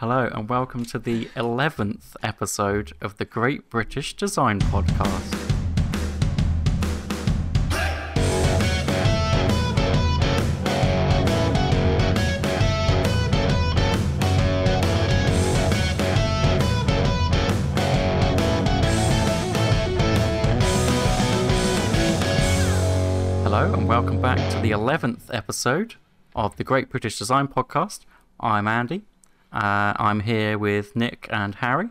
Hello, and welcome to the 11th episode of the Great British Design Podcast. Hello, and welcome back to the 11th episode of the Great British Design Podcast. I'm Andy. Uh, I'm here with Nick and Harry.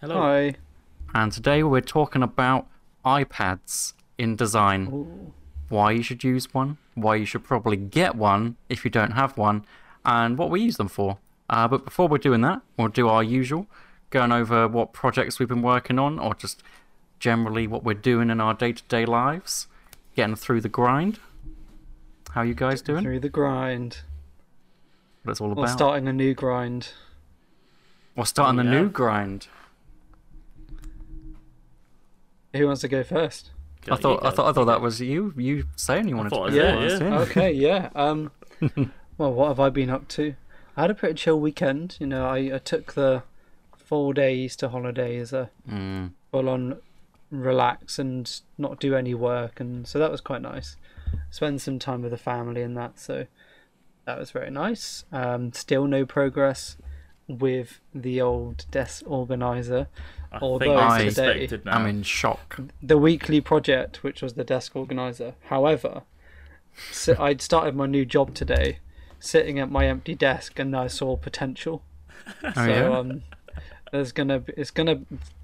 Hello. Hi. And today we're talking about iPads in design. Ooh. Why you should use one, why you should probably get one if you don't have one, and what we use them for. Uh, but before we're doing that, we'll do our usual, going over what projects we've been working on, or just generally what we're doing in our day to day lives, getting through the grind. How are you guys doing? Through the grind. What it's all about. Or about. starting a new grind. Or starting Oh, the yeah. new grind. Who wants to go first? I thought I thought I thought that was you. You saying you wanted thought to. it go was first, you, yeah. Okay, yeah. Um well what have I been up to? I had a pretty chill weekend, you know, I, I took the four day Easter holiday as a Mm. full on relax and not do any work and so that was quite nice. Spend some time with the family and that, so that was very nice. Um still no progress with the old desk organizer. I although think I- it's expected now. I'm in shock. the weekly project, which was the desk organizer. However, so I'd started my new job today, sitting at my empty desk, and I saw potential. Oh, so yeah? um, there's gonna, be, it's gonna,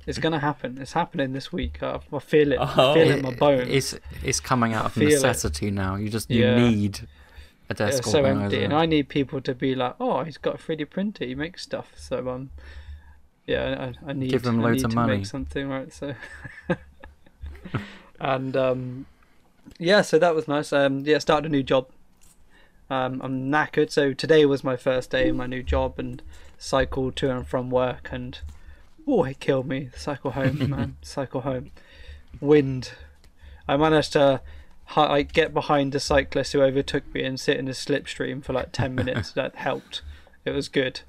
it's gonna happen. It's happening this week. I, I feel it. I Oh. feel it It- in my bones. It's it's coming out of feel it. necessity now. You just you Yeah. need a desk It's so empty, and I need people to be like, "Oh, he's got a 3D printer. He makes stuff." So um, yeah, I, I need Give I loads of to money. make something right. So, and um, yeah, so that was nice. Um, yeah, started a new job. Um, I'm knackered, so today was my first day in my new job, and cycled to and from work, and oh, it killed me. Cycle home, man. Cycle home. Wind. I managed to like get behind a cyclist who overtook me and sit in a slipstream for like 10 minutes that helped it was good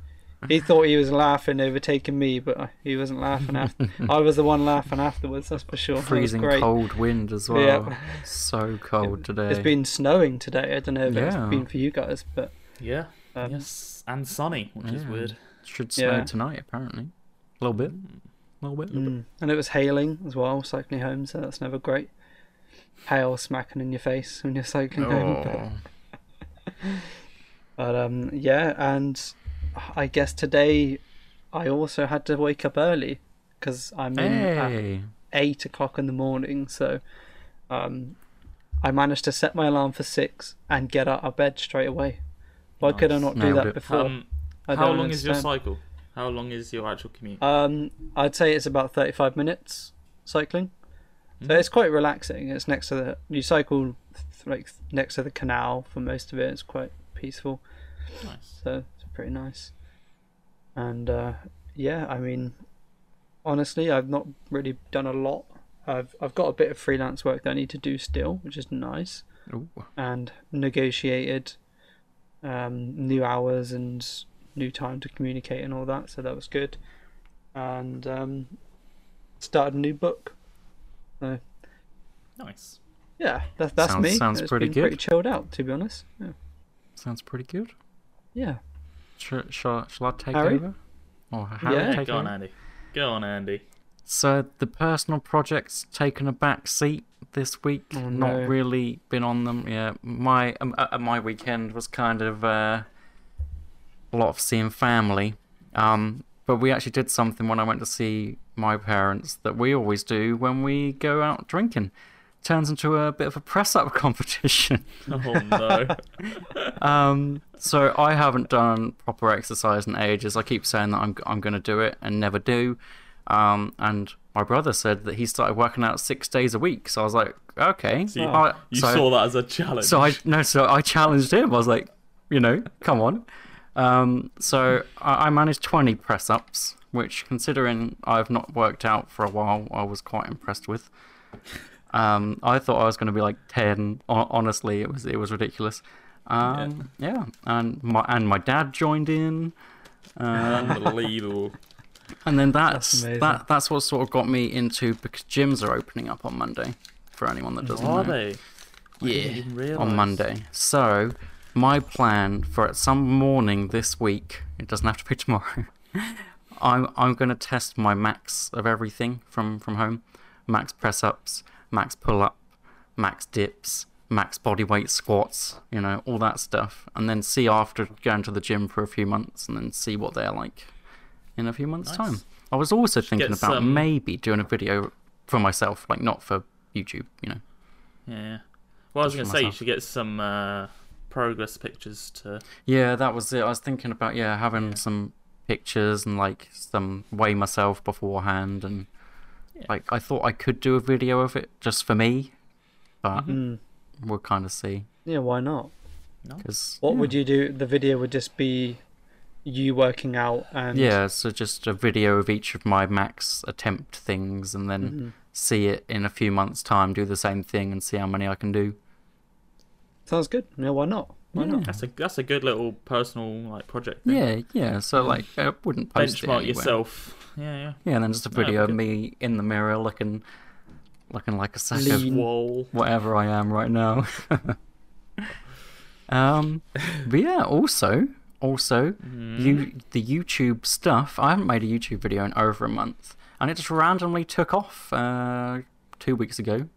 he thought he was laughing overtaking me but he wasn't laughing after i was the one laughing afterwards that's for sure Freezing great. cold wind as well. Yeah. So cold today. it's been snowing today i don't know if Yeah. it's been for you guys but yeah. um, yes. And sunny, which is weird. Should snow Yeah. tonight apparently. A little bit. A little bit. mm. and it was hailing as well cycling home so that's never great hail smacking in your face when you're cycling home but- Oh. But um, yeah, and I guess today I also had to wake up early because I'm in at eight o'clock in the morning. So um, I managed to set my alarm for six and get out of bed straight away. Why could I not do Nailed that it. before? Um, how don't long is your cycle? How long is your actual commute? Um, I'd say it's about thirty-five minutes cycling. So Mhm. it's quite relaxing. It's next to the you cycle like next to the canal for most of it. It's quite peaceful. nice. so it's pretty nice. And uh, yeah, I mean, honestly, I've not really done a lot. I've I've got a bit of freelance work that I need to do still, which is nice, Ooh. and negotiated um, new hours and new time to communicate and all that, so that was good. And um, started a new book. So Nice. yeah, that's that's Sounds- me. sounds It's pretty been good. Pretty chilled out, to be honest. Yeah. Sounds pretty good. Yeah. Shall, shall, shall I take Harry? over? Or Harry Yeah. Yeah, take go on, over? Andy. Go on, Andy. So the personal projects taken a back seat this week. Oh, Not no. really been on them. Yeah, my um, uh, my weekend was kind of uh, a lot of seeing family. Um, but we actually did something when I went to see my parents that we always do when we go out drinking. Turns into a bit of a press up competition. Oh no. Um, so I haven't done proper exercise in ages. I keep saying that I'm I'm going to do it and never do. Um, and my brother said that he started working out six days a week. So I was like, okay. So you, I- you so, saw that as a challenge. so I no, so I challenged him. I was like, you know, come on. Um, so I, I managed 20 press ups, which, considering I've not worked out for a while, I was quite impressed with. Um, I thought I was going to be like 10. Honestly, it was it was ridiculous. Um, yeah. and my and my dad joined in. Uh, Unbelievable. and then That's that's, that that's what sort of got me into because gyms are opening up on Monday. For anyone that doesn't Are know, they? Yeah, on Monday. So my plan for at some morning this week, it doesn't have to be tomorrow. I'm I'm gonna test my max of everything from from home, max press ups, max pull up, max dips, max body weight squats, you know, all that stuff, and then see after going to the gym for a few months, and then see what they're like in a few months' Nice. time. I was also thinking get about some- maybe doing a video for myself, like not for YouTube, you know. Yeah. Well, I was going to say you should get some uh, progress pictures to. Yeah, that was it. I was thinking about yeah having Yeah. some pictures and like some weigh myself beforehand and Yeah. like I thought I could do a video of it just for me, but Mm. we'll kind of see Yeah, why not? No. because What would you do? The video would just be you working out and yeah so just a video of each of my max attempt things and then Mhm. see it in a few months time do the same thing and see how many I can do. sounds good. Yeah, why not? Why not? That's a that's a good little personal like project. Thing. Yeah, yeah. So like I wouldn't post it Benchmark anywhere. yourself. Yeah, yeah. Yeah, and then just a No, video of me in the mirror looking looking like a sack of Lean. Wall. whatever I am right now. um, but yeah, also, also, Mm. you the YouTube stuff. I haven't made a YouTube video in over a month, and it just randomly took off uh, two weeks ago,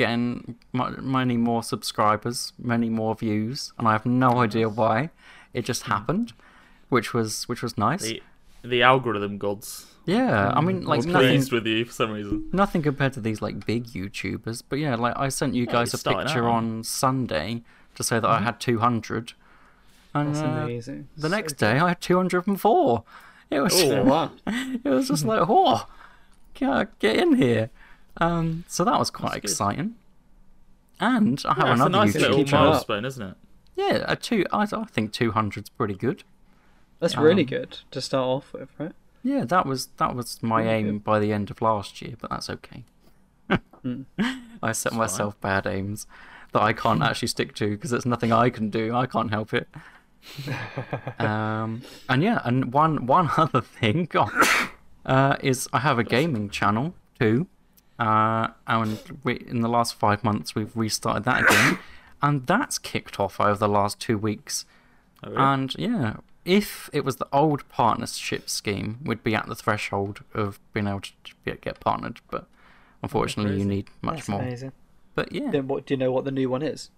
getting many more subscribers, many more views, and I have no idea why. It just hmm. happened, which was which was nice. The the algorithm gods. yeah, I hmm. mean, like Like nothing, pleased with you for some reason. nothing compared to these like big YouTubers, but yeah, like I sent you Yeah, guys you're a picture out. on Sunday to say that I hmm. had 200, and That's uh, amazing. the So next good. day I had 204. It was Oh, wow. it was just like, oh, get, get in here. Um, so that was quite That's good. exciting. And I have Yeah, it's a another nice YouTube little Keep it channel. up. milestone, isn't it? Yeah, a two. I, I think 200's pretty good. That's really Um, good to start off with, right? Yeah, that was that was my Really aim good. by the end of last year, but that's okay. Mm. I set fine. myself bad aims that I can't actually stick to because there's nothing I can do. I can't help it. um, and yeah, and one one other thing God, uh, is I have a gaming channel too, uh, and we, in the last five months we've restarted that again, and that's kicked off over the last two weeks. Oh, really? And yeah, if it was the old partnership scheme, we'd be at the threshold of being able to get, get partnered. But unfortunately, you need much That's more. amazing. But yeah, Then what do you know what the new one is?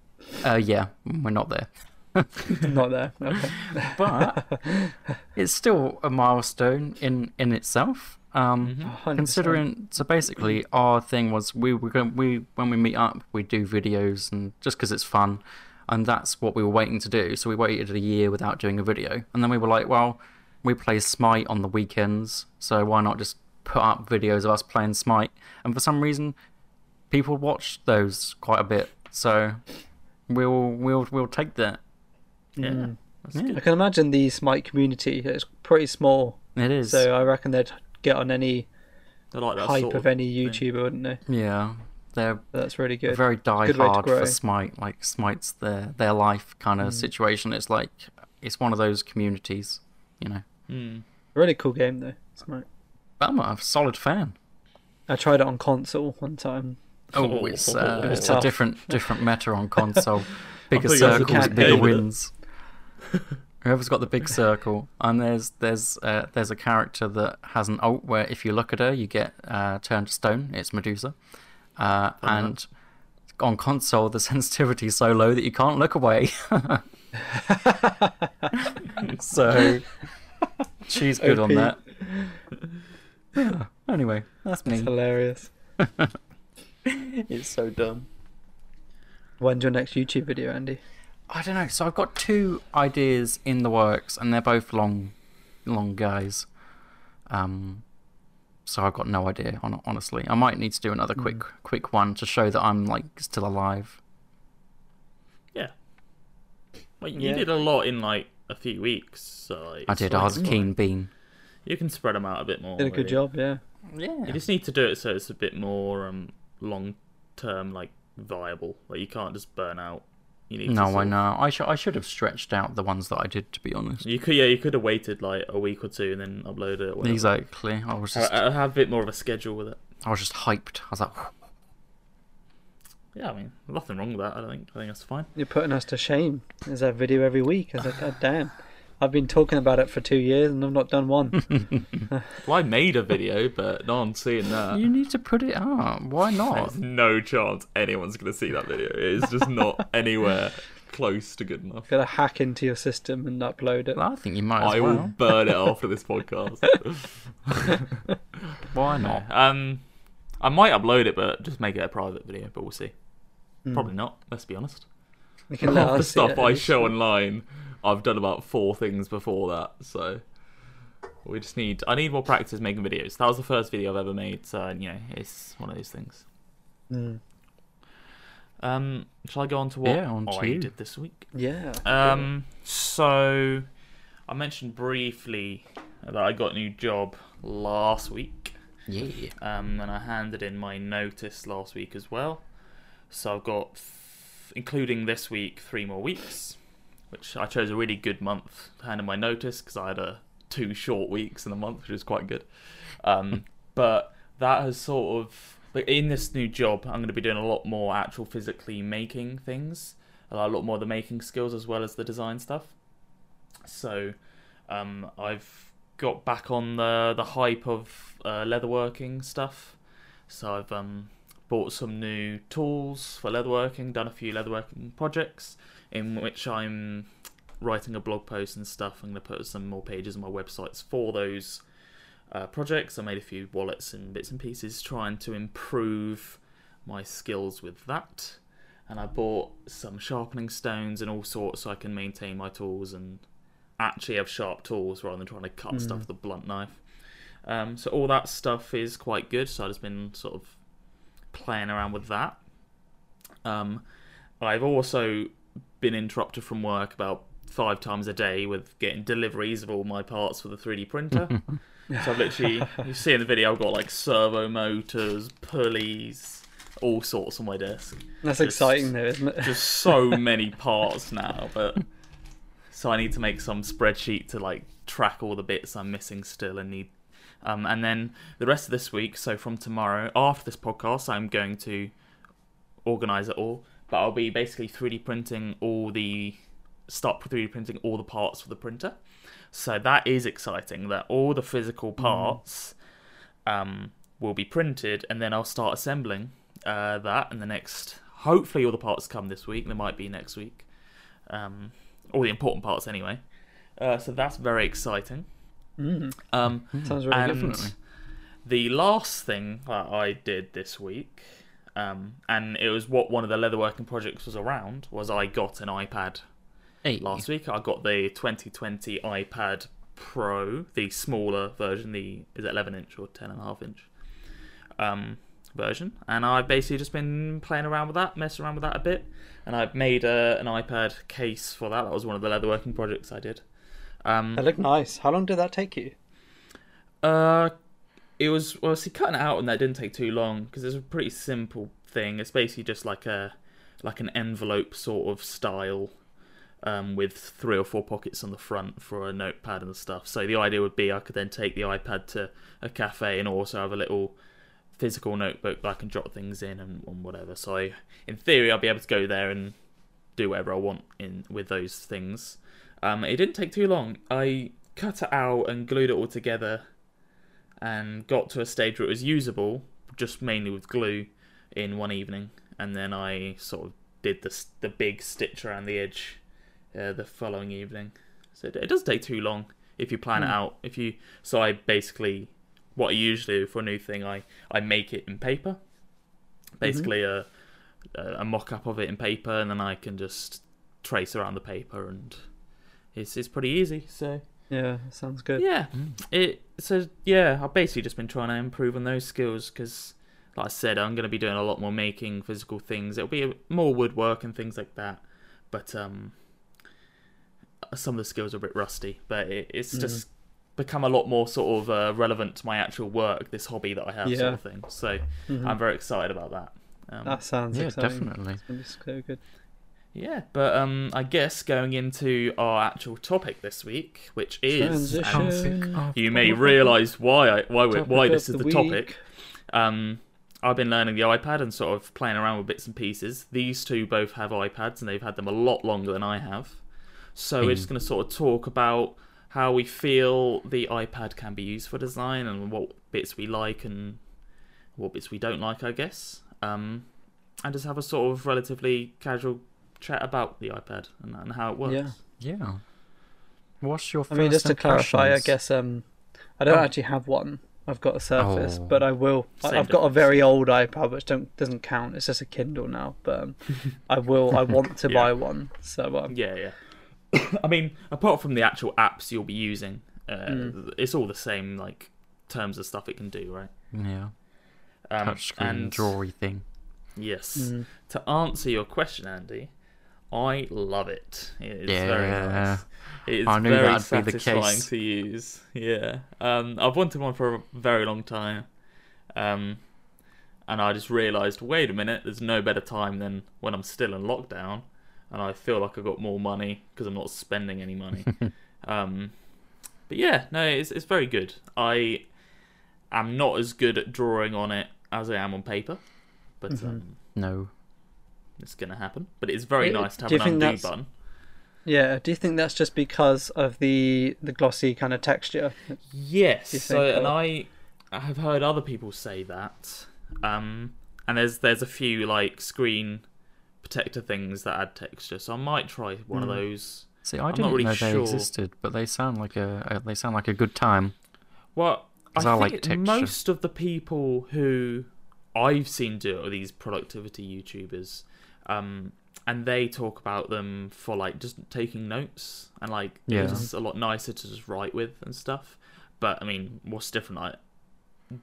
uh, yeah, we're not there. Not there. Okay. But it's still a milestone in in itself. Um, Mhm. Considering, so basically, our thing was we were going we when we meet up, we do videos and just because it's fun, and that's what we were waiting to do. So we waited a year without doing a video, and then we were like, well, we play Smite on the weekends, so why not just put up videos of us playing Smite? And for some reason, people watch those quite a bit, so we'll we'll we'll take that. yeah. Mm. Yeah. I can imagine the Smite community is pretty small, It is. so I reckon they'd get on any I like that hype sort of any YouTuber, wouldn't they? yeah, they're That's really good. very die good hard for Smite. Like Smite's their their life kind of Mm. situation. It's like it's one of those communities, you know. Mm. Really cool game though. Smite. But I'm a solid fan. I tried it on console one time. Oh, it's uh, it's a different different meta on console. Bigger thought you guys were circles, bigger game with it. wins. Whoever's got the big circle, and there's there's uh, there's a character that has an ult where if you look at her, you get uh, turned to stone. It's Medusa, uh, and on console the sensitivity is so low that you can't look away. so she's good on that. Yeah. Anyway, that's That's me. hilarious. It's so dumb. When's your next YouTube video, Andy? I don't know. So I've got two ideas in the works, and they're both long, long guys. Um, so I've got no idea. hon- Honestly, I might need to do another quick, quick one to show that I'm like still alive. Yeah. Well, you Yeah. did a lot in like a few weeks. So like, I it's did. I was a keen fine. bean. You can spread them out a bit more. Did a good really. job, yeah. Yeah. You just need to do it so it's a bit more um long term like viable. Like you can't just burn out. You need. No, sort I know. I should I should have stretched out the ones that I did, to be honest. You could, yeah, you could have waited like a week or two and then upload it. Whatever. Exactly. I was I, just I have a bit more of a schedule with it. I was just hyped. I was like, Yeah, I mean, nothing wrong with that. I don't think. I think that's fine. You're putting us to shame. There's that video every week. I was like, God damn. I've been talking about it for two years and I've not done one. Well, I made a video, but no one's seeing that. you need to put it up. Why not? There's no chance anyone's going to see that video. It is just not anywhere close to good enough. Gotta hack into your system and upload it. I think you might as I will burn it after this podcast. Why not? Um, I might upload it, but just make it a private video. But we'll see. Hmm. Probably not. Let's be honest. You can let Half the see stuff it I show least. online, I've done about four things before that. So we just need. I need more practice making videos. That was the first video I've ever made. So you know, it's one of those things. Mm. Um, shall I go on to what Yeah, on I you. did this week? Yeah. Um, so I mentioned briefly that I got a new job last week. Yeah. Um, and I handed in my notice last week as well. So I've got, th- including this week, three more weeks, which I chose a really good month to hand in my notice because I had a two short weeks in a month, which was quite good. Um, but that has sort of, in this new job, I'm going to be doing a lot more actual physically making things, a lot more of the making skills as well as the design stuff. So um, I've got back on the the hype of uh, leatherworking stuff. So I've um, bought some new tools for leatherworking, done a few leatherworking projects in which I'm writing a blog post and stuff. I'm going to put some more pages on my websites for those uh, projects. I made a few wallets and bits and pieces trying to improve my skills with that. And I bought some sharpening stones and all sorts so I can maintain my tools and actually have sharp tools rather than trying to cut stuff with a blunt knife. Um, so all that stuff is quite good. So I've just been sort of playing around with that. Um, I've also been interrupted from work about five times a day with getting deliveries of all my parts for the 3D printer. so I've literally, you see in the video, I've got like servo motors, pulleys, all sorts on my desk That's just- exciting though, isn't it? just so many parts now, but so I need to make some spreadsheet to like track all the bits I'm missing still and need. Um, and then the rest of this week, so from tomorrow after this podcast, I'm going to organize it all. But I'll be basically 3D printing all the start 3D printing all the parts for the printer. So that is exciting. That all the physical parts um, will be printed, and then I'll start assembling uh, that. And the next, hopefully, all the parts come this week. There might be next week. Um, all the important parts, anyway. Uh, so that's very exciting. Mm. Um, Sounds really and good. the last thing that I did this week, um, and it was what one of the leatherworking projects was around, was I got an iPad Hey. last week. I got the 2020 iPad Pro, the smaller version, the is it 11 inch or 10 and a half inch um, version, and I've basically just been playing around with that, messing around with that a bit, and I've made uh, an iPad case for that. That was one of the leatherworking projects I did. Um, That looked nice. How long did that take you? uh, it was well, see, cutting it out and that didn't take too long because it's a pretty simple thing. It's basically just like a like an envelope sort of style, um, with three or four pockets on the front for a notepad and stuff. So the idea would be I could then take the iPad to a cafe and also have a little physical notebook that I can jot things in and, and whatever. So I, in theory, I'll be able to go there and do whatever I want in with those things. Um, it didn't take too long. I cut it out and glued it all together and got to a stage where it was usable, just mainly with glue, in one evening. And then I sort of did the the big stitch around the edge uh, the following evening. So it, it does take too long if you plan it Hmm. out. If you so I basically what I usually do for a new thing, I I make it in paper, basically a a a mock up of it in paper, and then I can just trace around the paper, and it's it's pretty easy. So Yeah, sounds good. yeah, it so yeah, I've basically just been trying to improve on those skills because, like I said, I'm going to be doing a lot more making physical things. It'll be more woodwork and things like that, but um, some of the skills are a bit rusty. But it, it's just become a lot more sort of uh, relevant to my actual work, this hobby that I have, sort of thing. So Mhm. I'm very excited about that. Um, that sounds Yeah, exciting. definitely. It's gonna be so good. Yeah, but um, I guess going into our actual topic this week, which is, and you may realise why I, why we why this is the, the topic. Um, I've been learning the iPad and sort of playing around with bits and pieces. These two both have iPads, and they've had them a lot longer than I have. So we're just going to sort of talk about how we feel the iPad can be used for design, and what bits we like and what bits we don't like, I guess. Um, and just have a sort of relatively casual chat about the iPad and, and how it works. Yeah. Yeah. What's your I mean, just to clarify, I guess um, I don't Oh. actually have one. I've got a Surface, Oh. but I will. I- Same I've got a very old iPad, which don't doesn't count. It's just a Kindle now, but um, I will. I want to Yeah. buy one. So um, Yeah, yeah. I mean, apart from the actual apps you'll be using, uh, Mm. it's all the same like terms of stuff it can do, right? Yeah. Um, Touchscreen and drawery thing. yes, mm, to answer your question, Andy, I love it. It's very Yeah. nice. It's very that'd be the satisfying to use. Yeah, um, I've wanted one for a very long time, um, and I just realised, wait a minute, there's no better time than when I'm still in lockdown, and I feel like I've got more money because I'm not spending any money. um, but yeah, no, it's it's very good. I am not as good at drawing on it as I am on paper, but Mhm. um, No. It's gonna happen. But it's very Yeah, nice to have do you an undo that's- button. yeah. Do you think that's just because of the the glossy kind of texture? Yes. So, think, and I, I have heard other people say that. Um, and there's there's a few like screen protector things that add texture. So I might try one of Mm. those. See, I I'm not didn't really know they sure. existed, but they sound like a, a they sound like a good time. Well, I 'Cause I think like texture. most of the people who I've seen do it are these productivity YouTubers, um, and they talk about them for like just taking notes and like Yeah. it's just a lot nicer to just write with and stuff. But I mean, what's different? Like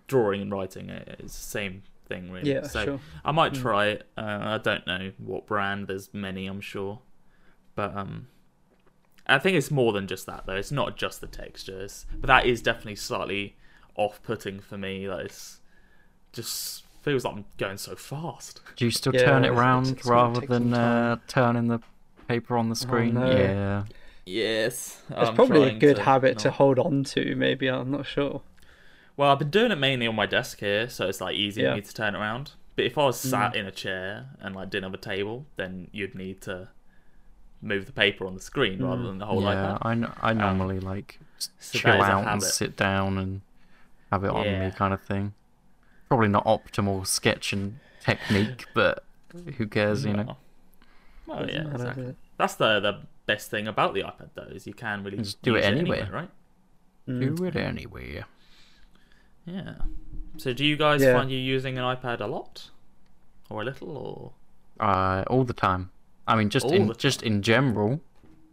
drawing and writing it is the same thing, really. Yeah, so sure. I might Mm. try it. Uh, I don't know what brand. There's many, I'm sure, but um, I think it's more than just that though. It's not just the textures, but that is definitely slightly off-putting for me. That it's just feels like I'm going so fast. Do you still Yeah, turn it it's- round it's rather than uh, turning the paper on the screen? no. Yeah. Yes, It's probably a good habit to hold on to. Maybe I'm not sure. Well, I've been doing it mainly on my desk here, so it's like easy Yeah. for me to turn around. But if I was sat Mm. in a chair and like didn't have a table, then you'd need to move the paper on the screen rather Mm. than the whole yeah, iPad. I, n- I normally like so chill out and sit down and have it on Yeah. me kind of thing. Probably not optimal sketching technique, but who cares, you know? Well, well, Doesn't Oh, yeah, matter, exactly. That's the the best thing about the iPad though is you can really Just do it use anywhere. right? Mm. Do it anywhere. Yeah. So do you guys Yeah. find you using an iPad a lot, or a little, or Uh, all the time. I mean, just All in just in general,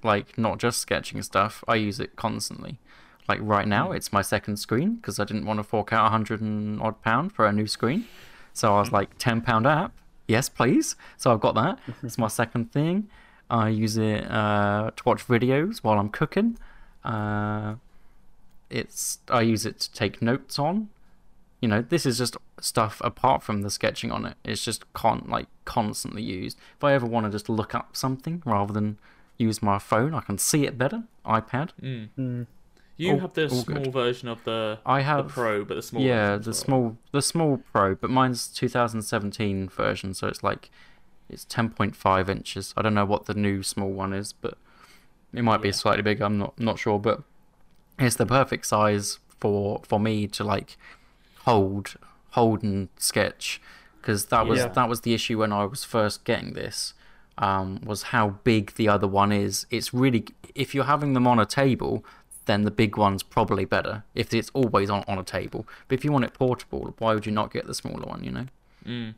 like not just sketching stuff. I use it constantly. Like right now, Hmm. it's my second screen because I didn't want to fork out a hundred and odd pound for a new screen. So I was Hmm. like, ten pound app, yes please. So I've got that. it's my second thing. I use it uh, to watch videos while I'm cooking. Uh, it's I use it to take notes on. You know, this is just stuff apart from the sketching on it. It's just con like constantly used. If I ever want to just look up something rather than use my phone, I can see it better. iPad. mm. Mm. You All- have the small good. version of the I the have Pro, but the small yeah, version the well. small the small Pro, but mine's 2017 version, so it's like it's 10.5 inches. I don't know what the new small one is, but it might be slightly bigger. I'm not not sure, but it's the perfect size for for me to like hold hold and sketch because that was Yeah. that was the issue when I was first getting this. Um, was how big the other one is. It's really if you're having them on a table, then the big one's probably better if it's always on, on a table. But if you want it portable, why would you not get the smaller one? You know? Mm.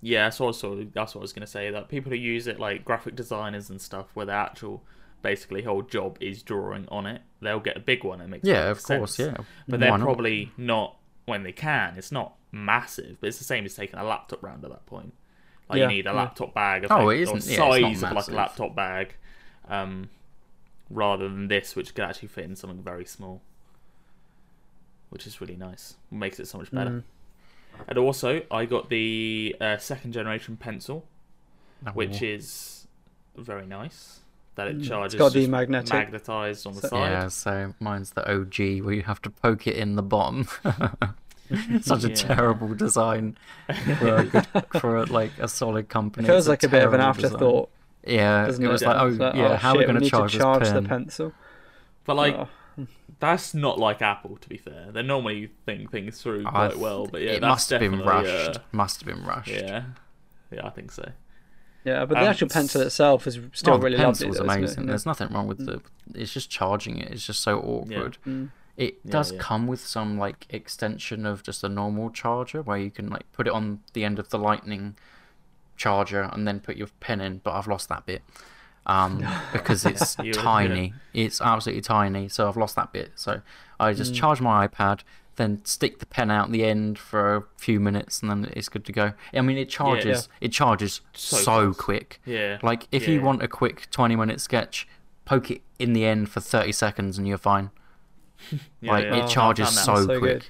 Yeah, that's of, that's what I was going to say. That people who use it, like graphic designers and stuff, where their actual basically whole job is drawing on it, they'll get a big one. It makes Yeah, of course. Yeah, But they're not? probably not when they can. It's not massive, but it's the same as taking a laptop round at that point. Like Yeah, you need a yeah. laptop bag. Of Oh, like, it isn't- yeah, it's not size of like a laptop bag, um, rather than this, which could actually fit in something very small, which is really nice. Makes it so much better. Mm. And also, I got the uh, second generation pencil, which Oh, is very nice. That it Mm. It's charges got the magnetic- magnetized on the So- side. Yeah, so mine's the OG where you have to poke it in the bottom. Such a terrible design for a good, for like a solid It company. feels It's like a bit of an afterthought. design. Afterthought, Yeah, doesn't it it? was like, oh like, yeah, oh, how shit, are we going to charge, to charge this the pencil? But like Oh. that's not like Apple, to be fair. They normally think things through I quite th- well. But yeah, it must have been rushed. uh, Must have been rushed. yeah, yeah, I think so. Yeah, but the Um, actual pencil itself is still oh, the really lovely. pencil's though, isn't it? amazing. There's nothing wrong with the. It's just charging it. It's just so awkward. Mm. It Yeah, does yeah. come with some like extension of just a normal charger where you can like put it on the end of the lightning charger and then put your pen in, but I've lost that bit. Um, because it's You- tiny. It's absolutely tiny, so I've lost that bit. So I just Mm. charge my iPad, then stick the pen out the end for a few minutes, and then it's good to go. I mean, it charges. It charges So so, quick. Yeah, Like if you want a quick twenty-minute sketch, poke it in the end for thirty seconds, and you're fine. yeah, like yeah. it Oh, charges I've so. So quick. good.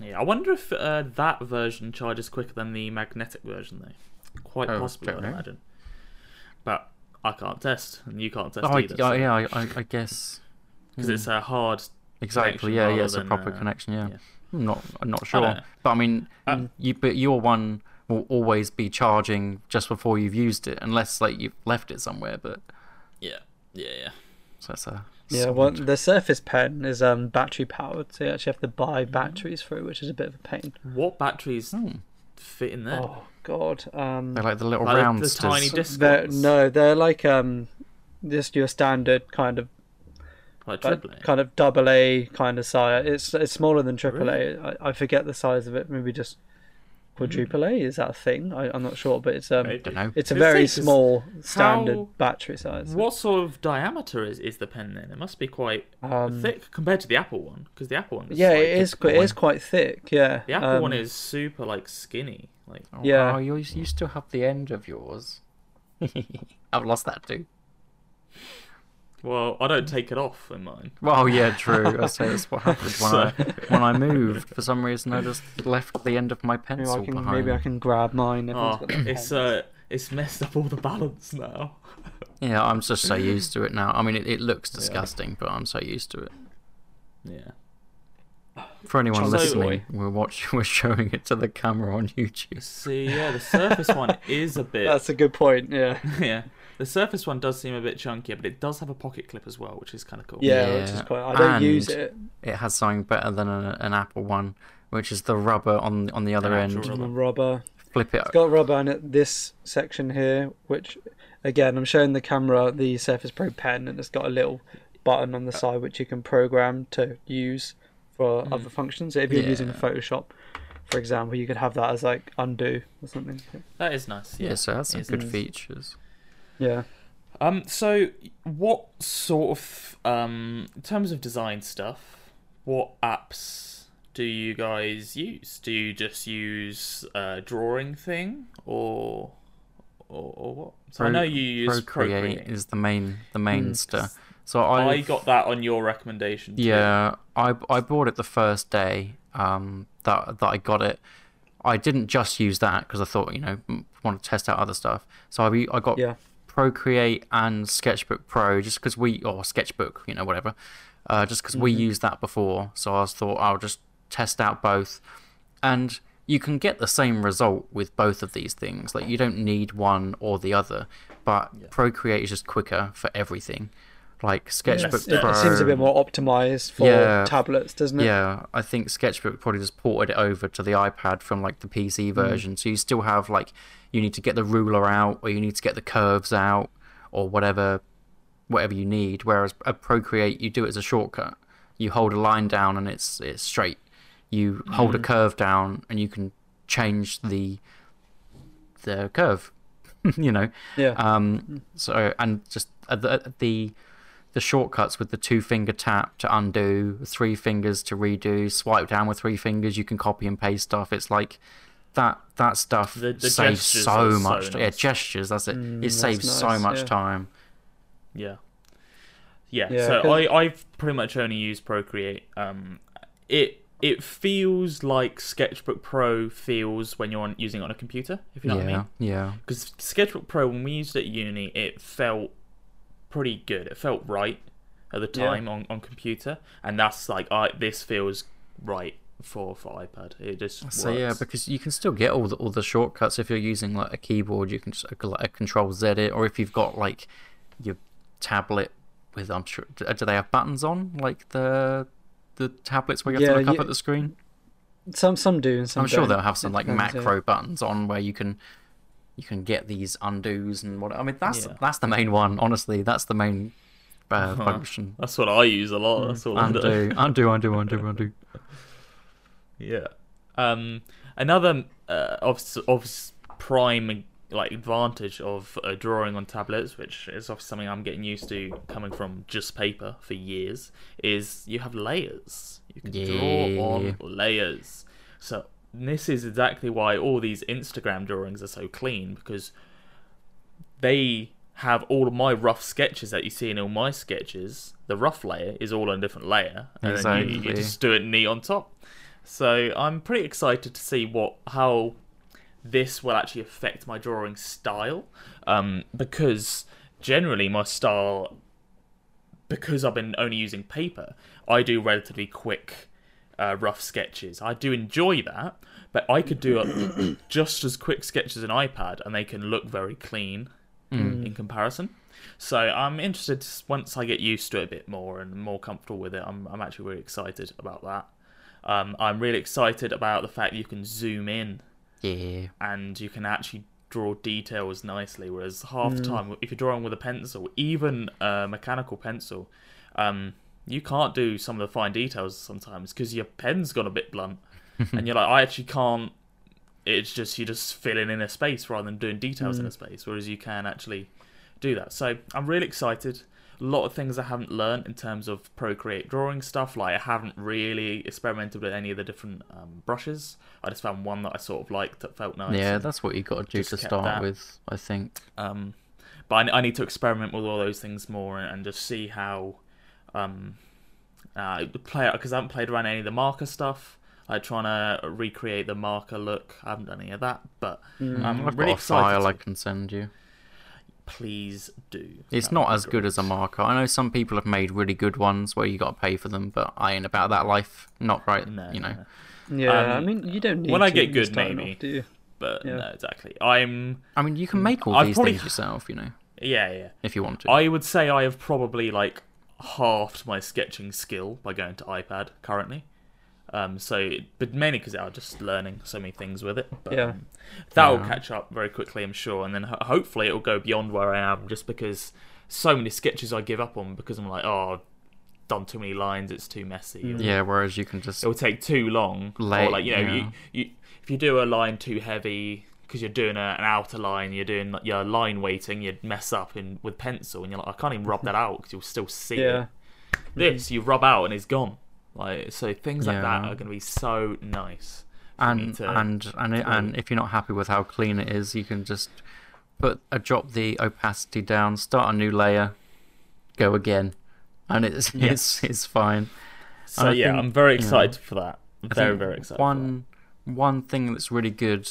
Yeah, I wonder if uh, that version charges quicker than the magnetic version, though. Quite Oh, possibly, I'd know. imagine. But I can't test, and you can't test Oh, I, either. yeah, I, I, I guess. because Hmm. it's a hard. exactly. Yeah, yeah, it's a proper uh, connection. Yeah, yeah. I'm not, I'm not sure, don't but I mean, Um, you, but your one will always be charging just before you've used it, unless like you've left it somewhere. But Yeah, yeah, yeah. so that's a Yeah, solid- well, the Surface Pen is um, battery powered, so you actually have to buy batteries for it, which is a bit of a pain. What batteries Hmm. fit in there? Oh God, um, They're like the little Like round the tiny sters. disc they're, no, they're like um, just your standard kind of like like, kind of double A kind of size. It's it's smaller than triple Really? A. I, I forget the size of it. Maybe just quadruple A. Is that a thing? I, I'm not sure, but it's um, Maybe. don't know. it's a very like this- small standard how- battery size. What sort of diameter is, is the pen then? It must be quite Um, thick compared to the Apple one, because the Apple one. Is Yeah, like, it is. Quite, it is quite thick. Yeah. The Apple one Um, is super like skinny. Like Oh, yeah. Oh, you you still have the end of yours. I've lost that too. Well, I don't take it off in mine. Well, yeah, true. I say that's what happened when I when I moved. For some reason, I just left the end of my Maybe pencil I can behind. maybe I can grab mine. Oh, it's uh, it's messed up all the balance now. Yeah, I'm just so used to it now. I mean, it, it looks disgusting, but I'm so used to it. Yeah. For anyone So- listening, we're watching, we're showing it to the camera on YouTube. See, yeah, the Surface one is a bit. That's a good point. Yeah. yeah, the Surface one does seem a bit chunkier, but it does have a pocket clip as well, which is kind of cool. Yeah, which is quite. I don't use and- it. It has something better than a, an Apple one, which is the rubber on on the other actual end. rubber. The rubber. Flip it. It's got rubber in it. This section here, which again, I'm showing the camera the Surface Pro pen, and it's got a little button on the side which you can program to use for Mm. other functions. If you're using Yeah. Photoshop, for example, you could have that as like undo or something. That is nice. Yeah, Yeah, so that's some It's good nice. features. Yeah. Um, so what sort of um, in terms of design stuff, what apps do you guys use? Do you just use a drawing thing, or or, or what? So I know you use Procreate, Procreate. is the main the main Mm. stuff. So I I got that on your recommendation. too. Yeah, I I bought it the first day um, that that I got it. I didn't just use that because I thought you know want to test out other stuff. So I I got Yeah. Procreate and Sketchbook Pro just because we or Sketchbook you know whatever, uh, just because we Mhm. used that before. So I was thought I'll just test out both, and you can get the same result with both of these things. Like you don't need one or the other, but Yeah. Procreate is just quicker for everything. Like Sketchbook It, Pro. it seems a bit more optimized for Yeah. tablets, doesn't it? Yeah, I think Sketchbook probably just ported it over to the iPad from like the Mm. PC version. So you still have like you need to get the ruler out, or you need to get the curves out, or whatever, whatever you need. Whereas a Procreate, you do it as a shortcut. You hold a line down and it's it's straight. You hold a Mm. curve down and you can change the the curve. you know. Yeah. Um, so and just uh, the the the shortcuts with the two finger tap to undo, three fingers to redo, swipe down with three fingers, you can copy and paste stuff. It's like that that stuff The- the saves so are so much. Yeah, gestures. That's it. Mm, it that's saves so much yeah. time. Yeah. Yeah. Yeah, so 'cause- I, I've pretty much only used Procreate. Um, it it feels like Sketchbook Pro feels when you're on, using it on a computer. If you know yeah, what I mean. yeah. Because Sketchbook Pro, when we used it at uni, it felt pretty good. It felt right at the Yeah. time on, on computer, and that's like, I this feels right for for iPad. It just So yeah, because you can still get all the all the shortcuts if you're using like a keyboard. You can just uh, like a Control Z it, or if you've got like your tablet with I'm sure do do they have buttons on like the the tablets where you have Yeah, to look up at the screen? Some some do and some I'm sure don't. they'll have some like depends, yeah. macro buttons on where you can you can get these undos and what. I mean that's Yeah. that's the main one. Honestly, that's the main uh, Uh-huh. function. that's what I use a lot. That's all Undo, undo, undo, undo, undo. Yeah. Um, another uh, obvious prime like advantage of uh, drawing on tablets, which is obviously something I'm getting used to coming from just paper for years, is you have layers. You can draw on layers. So this is exactly why all these Instagram drawings are so clean because they have all of my rough sketches that you see in all my sketches. The rough layer is all on a different layer, and then you, you just do it neat on top. So I'm pretty excited to see what how this will actually affect my drawing style, um, because generally my style, because I've been only using paper, I do relatively quick, uh, rough sketches. I do enjoy that, but I could do it just as quick sketches on iPad, and they can look very clean in comparison. So I'm interested once I get used to it a bit more and more comfortable with it. I'm I'm actually really excited about that. Um, I'm really excited about the fact you can zoom in Yeah. and you can actually draw details nicely. Whereas half the time, if you're drawing with a pencil, even a mechanical pencil, um, you can't do some of the fine details sometimes because your pen's gone a bit blunt, and you're like, I actually can't. It's just you're just filling in a space rather than doing details in a space. Whereas you can actually do that. So I'm really excited. A lot of things I haven't learned in terms of Procreate drawing stuff. Like I haven't really experimented with any of the different um, brushes. I just found one that I sort of liked that felt nice. Yeah, that's what you got to do to start that. with, I think. um, but I, I need to experiment with all those things more and, and just see how um, uh, play because I haven't played around any of the marker stuff. Like trying to recreate the marker look. I haven't done any of that, but Mm. I'm I've really got a file excited. I can send you. Please do. It's That not would be as good as a marker. I know some people have made really good ones where you got to pay for them, but I ain't about that life. Not right, No, you know. no, no. Yeah, I Um, mean you don't need when I get good, this maybe. off, do you? But Yeah. no, exactly. I'm. I mean, you can make all I've these probably- things yourself, you know, Yeah, yeah. if you want to. I would say I have probably like halved my sketching skill by going to iPad currently. Um, so, but mainly because I'm just learning so many things with it. But, Yeah. um, that will Yeah. catch up very quickly, I'm sure, and then ho- hopefully it will go beyond where I am, just because so many sketches I give up on because I'm like, oh, I've done too many lines, it's too messy. or yeah, whereas you can just It will take too long, Late, or like you know, yeah. you, you if you do a line too heavy because you're doing a, an outer line, you're doing your line weighting, you'd mess up in with pencil, and you're like, I can't even rub that out because you'll still see Yeah. it. This you rub out and it's gone. Like so, things like that are going to be so nice. and to- and and to- and if you're not happy with how clean it is, you can just put a drop the opacity down, start a new layer, go again, and it's it's it's fine. so yeah, think, I'm very you know, excited for that. I Very very excited. One one thing that's really good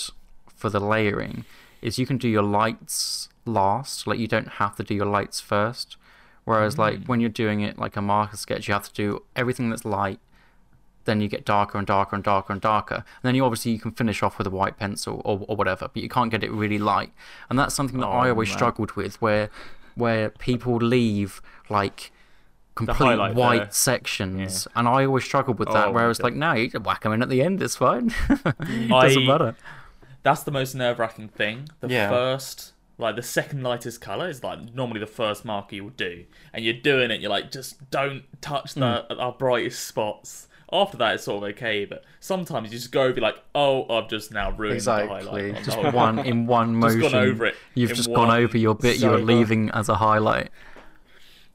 for the layering is you can do your lights last. Like you don't have to do your lights first. Whereas Mm. like when you're doing it like a marker sketch, you have to do everything that's light. Then you get darker and darker and darker and darker. And then you obviously you can finish off with a white pencil or, or whatever, but you can't get it really light. And that's something that I Oh, always man. struggled with, where where people leave like complete white there. sections, and I always struggled with that. Oh, whereas God. like now you can whack them in at the end, it's fine. it doesn't matter. that's the most nerve wracking thing. The Yeah. first, like the second lightest color is like normally the first marker you would do, and you're doing it. You're like, just don't touch the Hmm. our brightest spots. After that, it's sort of okay, but sometimes you just go over like, oh, I've just now ruined the Exactly. Just one in one motion. Just gone over it You've just gone over your bit you're leaving as a highlight.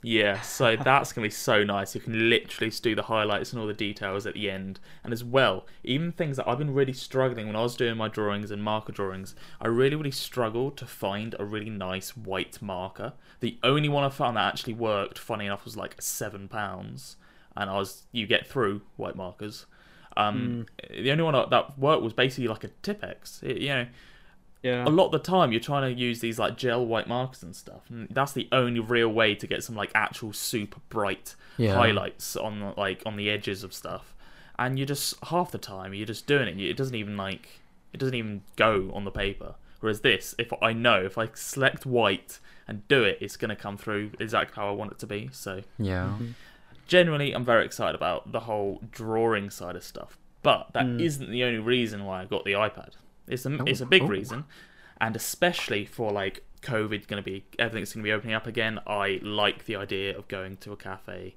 Yeah, so that's gonna be so nice. You can literally just do the highlights and all the details at the end, and as well, even things that I've been really struggling when I was doing my drawings and marker drawings. I really, really struggled to find a really nice white marker. The only one I found that actually worked, funny enough, was like seven pounds, and I was you get through white markers. Um, The only one that worked was basically like a Tippex. It, you know, Yeah. a lot of the time you're trying to use these like gel white markers and stuff, and that's the only real way to get some like actual super bright Yeah. highlights on like on the edges of stuff. And you're just half the time you're just doing it. It doesn't even like it doesn't even go on the paper. Whereas this, if I know if I select white and do it, it's gonna come through exactly how I want it to be. So Yeah. generally I'm very excited about the whole drawing side of stuff. But that Mm. not the only reason why I got the iPad. It's a Oh, it's a big cool. reason, and especially for like COVID going to be everything's going to be opening up again. I like the idea of going to a cafe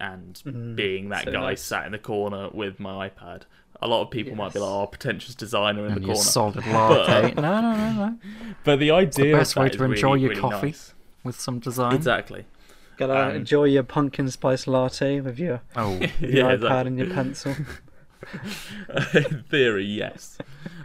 and Mm, being that so guy nice. sat in the corner with my iPad. A lot of people might be like, "Oh, pretentious designer in And the corner," solid latte. no, no, no, no. but the idea best of way to is enjoy really, your really coffee. nice. With some design. Exactly. Gotta um, enjoy your pumpkin spice latte with your, Oh, your Yeah, iPad exactly. and your pencil. in theory, yes.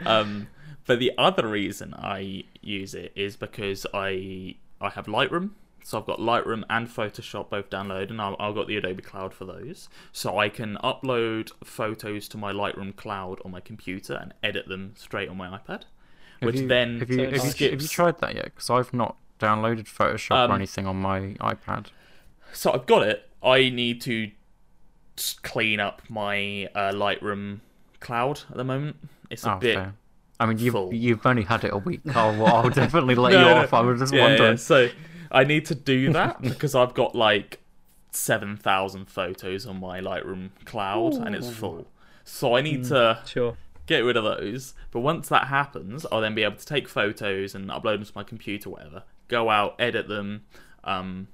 Um, but the other reason I use it is because I I have Lightroom, so I've got Lightroom and Photoshop both downloaded, and I- I've got the Adobe Cloud for those, so I can upload photos to my Lightroom cloud on my computer and edit them straight on my iPad, have which you, then have you, have, you, have you tried that yet? Because I've not downloaded Photoshop Um, or anything on my iPad. So I've got it. I need to clean up my uh, Lightroom cloud at the moment. It's a Oh, bit fair. I mean, you've full. you've only had it a week. Oh, well, I'll definitely let No, you no. off. I was just yeah, wondering. yeah. So I need to do that because I've got like seven thousand photos on my Lightroom cloud and it's full. So I need to Sure. get rid of those. But once that happens, I'll then be able to take photos and upload them to my computer, whatever. Go out, edit them, um,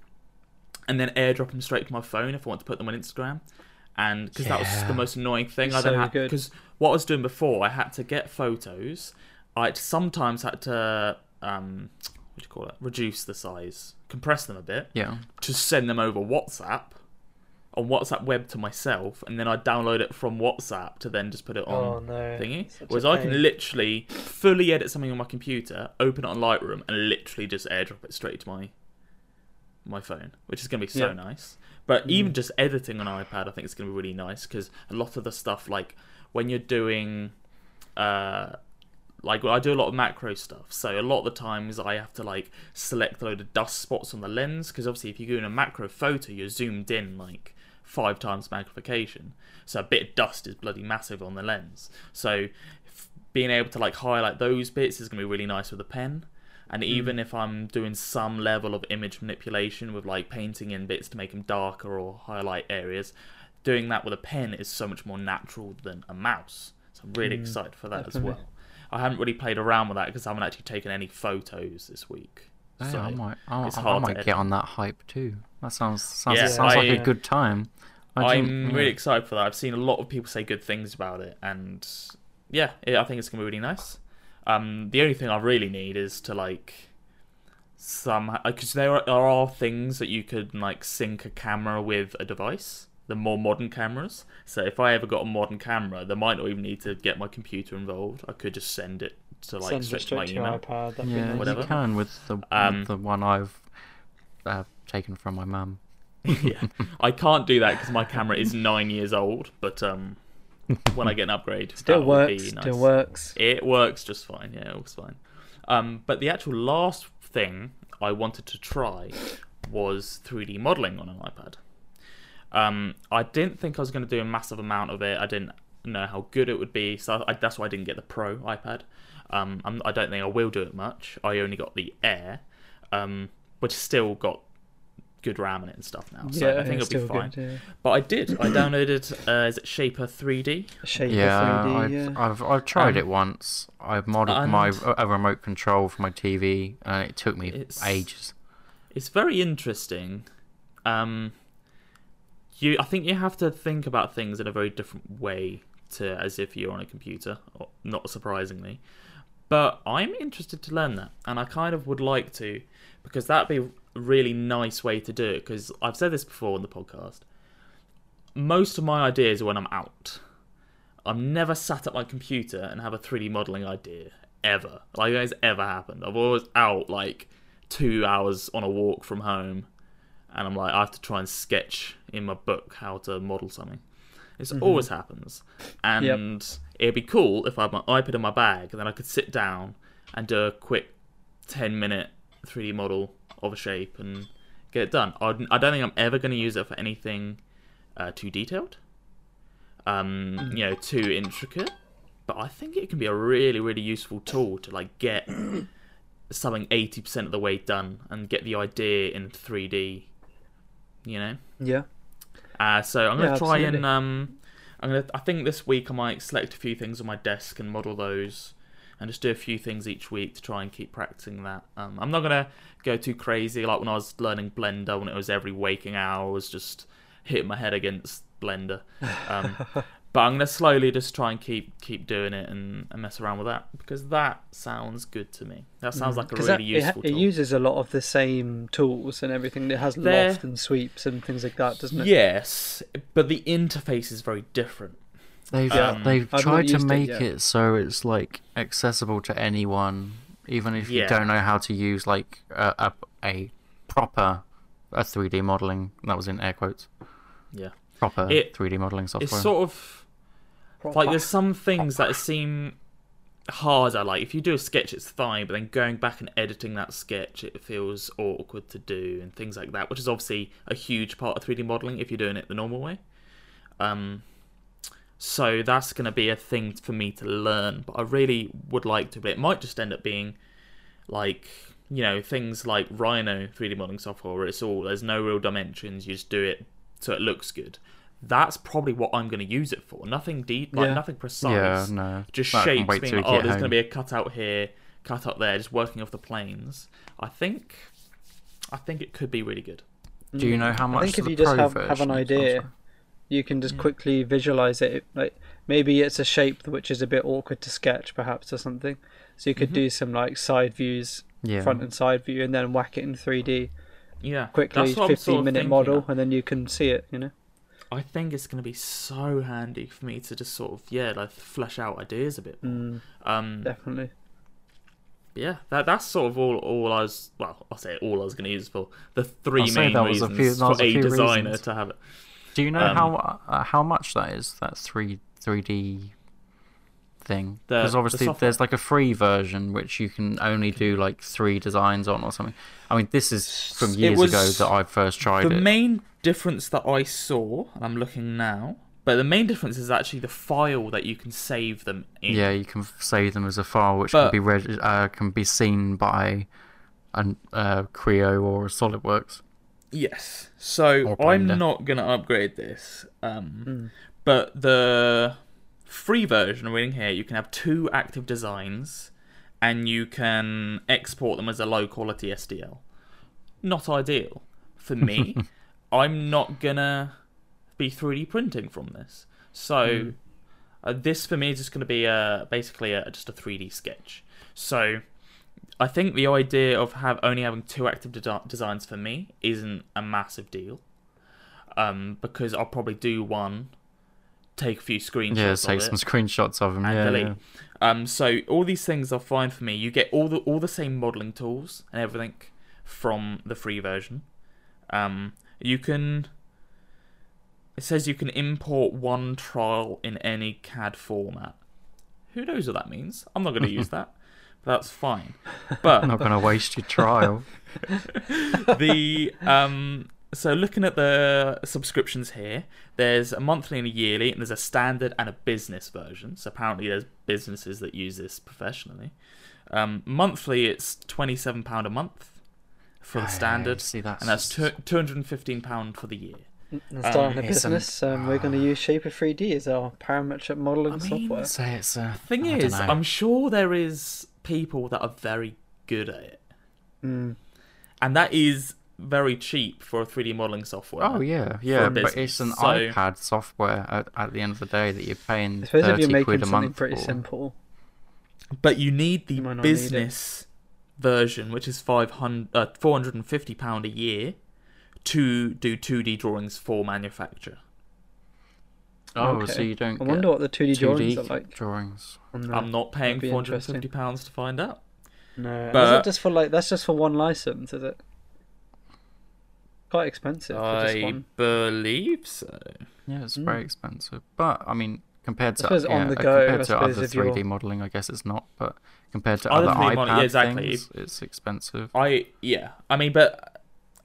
and then airdrop them straight to my phone if I want to put them on Instagram. And because that was the most annoying thing, I So then had because what I was doing before, I had to get photos. I sometimes had to um, what do you call it? Reduce the size, compress them a bit, Yeah. to send them over WhatsApp on WhatsApp web to myself, and then I download it from WhatsApp to then just put it on Oh no. thingy. Such Whereas I can literally fully edit something on my computer, open it on Lightroom, and literally just airdrop it straight to my my phone, which is going to be so Yeah. nice. But Mm. even just editing on iPad, I think it's going to be really nice because a lot of the stuff, like when you're doing, uh, like I do a lot of macro stuff, so a lot of the times I have to like select a load of dust spots on the lens because obviously if you're doing a macro photo, you're zoomed in like five times magnification, so a bit of dust is bloody massive on the lens. So being able to like highlight those bits is going to be really nice with a pen. And hmm. even if I'm doing some level of image manipulation with like painting in bits to make them darker or highlight areas, doing that with a pen is so much more natural than a mouse. So I'm really hmm. excited for that as well. I haven't really played around with that because I haven't actually taken any photos this week. So I might, I, I- I might edit. get on that hype too. That sounds sounds, Yeah, sounds like a good time. I I'm didn't- really excited for that. I've seen a lot of people say good things about it, and yeah, I think it's gonna be really nice. Um, the only thing I really need is to like some because there are, there are things that you could like sync a camera with a device. The more modern cameras. So if I ever got a modern camera, there might not even need to get my computer involved. I could just send it to like Send it straight to my to your email. iPad. That'd Yeah, nice. Whatever. you can with the Um, with the one I've uh, taken from my mum. yeah, I can't do that because my camera is nine years old. But um, when I get an upgrade, Still that would be works. nice. Still works. It works just fine. Yeah, it works fine. Um, but the actual last thing I wanted to try was 3D modeling on an iPad. Um, I didn't think I was going to do a massive amount of it. I didn't know how good it would be, so I, that's why I didn't get the Pro iPad. Um, I'm, I don't think I will do it much. I only got the Air, um, which still got good RAM in it and stuff now. So yeah, I think it'll be fine. good. Yeah. But I did. I downloaded. Uh, is it Shapr 3D? Shapr Yeah, 3D. I've, yeah. I've I've tried Um, it once. I've modded my a remote control for my TV, and it took me It's- ages. It's very interesting. Um, you, I think you have to think about things in a very different way to as if you're on a computer, or- not surprisingly. But I'm interested to learn that, and I kind of would like to, because that'd be a really nice way to do it. Because I've said this before on the podcast. Most of my ideas are when I'm out. I'm never sat at my computer and have a 3D modeling idea ever. Like it's ever happened. I've always out like two hours on a walk from home, and I'm like I have to try and sketch in my book how to model something. This Mhm. always happens, and it'd be cool if I had my iPad in my bag, and then I could sit down and do a quick ten minute 3D model of a shape and get it done. I I don't think I'm ever going to use it for anything uh, too detailed, um, you know, too intricate. But I think it can be a really, really useful tool to like get something eighty percent of the way done and get the idea in three D. You know. Yeah. Uh, so I'm gonna Yeah, try absolutely. and um, I'm gonna. I think this week I might select a few things on my desk and model those, and just do a few things each week to try and keep practicing that. Um, I'm not gonna go too crazy like when I was learning Blender when it was every waking hour I was just hitting my head against Blender. Um, but I'm gonna slowly just try and keep keep doing it and, and mess around with that because that sounds good to me. That sounds like a Mm. really that- it useful it, tool. uses a lot of the same tools and everything. It has They're- loft and sweeps and things like that, doesn't it? Yes, but the interface is very different. They've Um, they've I've tried to used it make it, so it's like accessible to anyone, even if Yeah. you don't know how to use like a a, a proper a 3D modeling. That was in air quotes. Yeah. Proper It- 3D modeling software. It's sort of like there's some things that seem harder. Like if you do a sketch, it's fine, but then going back and editing that sketch, it feels awkward to do and things like that. Which is obviously a huge part of 3D modeling if you're doing it the normal way. Um, so that's going to be a thing for me to learn. But I really would like to. But it might just end up being like you know things like Rhino 3D modeling software, where it's all there's no real dimensions. You just do it so it looks good. That's probably what I'm going to use it for. Nothing deep, like Yeah. nothing precise yeah, no. just That shapes being like, oh, there's going to be a cutout here, cutout there, just working off the planes. I think, I think it could be really good. Do you know how much? I think if the you just have, have an version is? Idea, sorry. You can just Yeah. quickly visualize it. Like maybe it's a shape which is a bit awkward to sketch, perhaps, or something. So you could Mhm. do some like side views, yeah. front and side view, and then whack it in 3D Yeah, quickly, that's what I'm 15 sort of minute model, of. and then you can see it. You know. I think it's going to be so handy for me to just sort of yeah, like flesh out ideas a bit. Mm, Um, definitely. yeah, that that's sort of all all I was. Well, I'll say all I was going to use for the three I'll main that a reasons few- for a a designer reasons. to have it. Do you know um, how uh, how much that is? That three three D thing. Because the obviously software. there's like a free version which you can only do like three designs on or something. I mean, this is from years was- ago that I first tried The it. main difference that I saw, and I'm looking now, but the main difference is actually the file that you can save them in. Yeah, you can save them as a file which But- can be reg- uh, can be seen by an uh, Creo or a SolidWorks. Yes. So I'm not gonna upgrade this. Um, Mm. but the free version I'm reading here, you can have two active designs, and you can export them as a low quality STL. Not ideal for me. I'm not gonna be 3D printing from this. So Mm. uh, this for me is just gonna be a basically a, just a 3D sketch. So I think the idea of have only having two active de- designs for me isn't a massive deal, um, because I'll probably do one, take a few screenshots, Yeah, take it, some screenshots of them. and yeah, delete. yeah. Um, so all these things are fine for me. You get all the all the same modeling tools and everything from the free version. Um, you can. It says you can import one trial in any CAD format. Who knows what that means? I'm not going to use that. But that's fine. But I'm not going to waste your trial. the um so looking at the subscriptions here there's a monthly and a yearly and there's a standard and a business version so apparently there's businesses that use this professionally um monthly it's 27 pound a month for the standard See, that's and that's 215 pound for the year And starting a it's an- business, um, we're going to use Shapr 3D as our parametric modeling I mean, software. Say it's a thing I is i'm sure there is people that are very good at it Mm. and that is very cheap for a 3d modeling software Oh yeah, yeah, but it's an so- iPad software at, at the end of the day that you're paying I suppose if thirty you're quid a month pretty for. simple, But you need the You might not need business version, which is 500, uh, 450 pound a year, to do 2D drawings for manufacture. Oh, Okay. so you don't I get wonder what the 2D 2D drawings are like. drawings. on I'm not paying 450 pounds to find out. No, is but- it just for like that's just for one license? Is it? quite expensive for this I one. believe so. Yeah, it's very expensive. But I mean, compared to suppose on yeah, the uh, go, compared to other 3D modeling, I guess it's not. But compared to Other other 3D iPad modelling- yeah, exactly. things, it's expensive. I yeah. I mean, but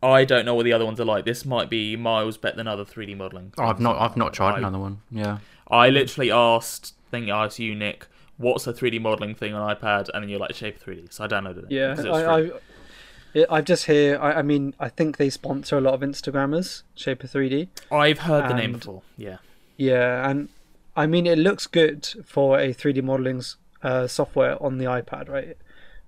I don't know what the other ones are like. This might be miles better than other 3D modeling. Oh, I've not, I've not tried I, another one. Yeah, I literally asked, I think I asked you, Nick, what's a 3D modeling thing on iPad, and then you're like Shape 3D. So I downloaded it. Yeah, it was I, free. I, yeah, just hear. I, I mean, I think they sponsor a lot of Instagrammers, Shapr 3D. I, have heard the name and- before. Yeah. Yeah, and I mean, it looks good for a 3D modeling uh, software on the iPad, right?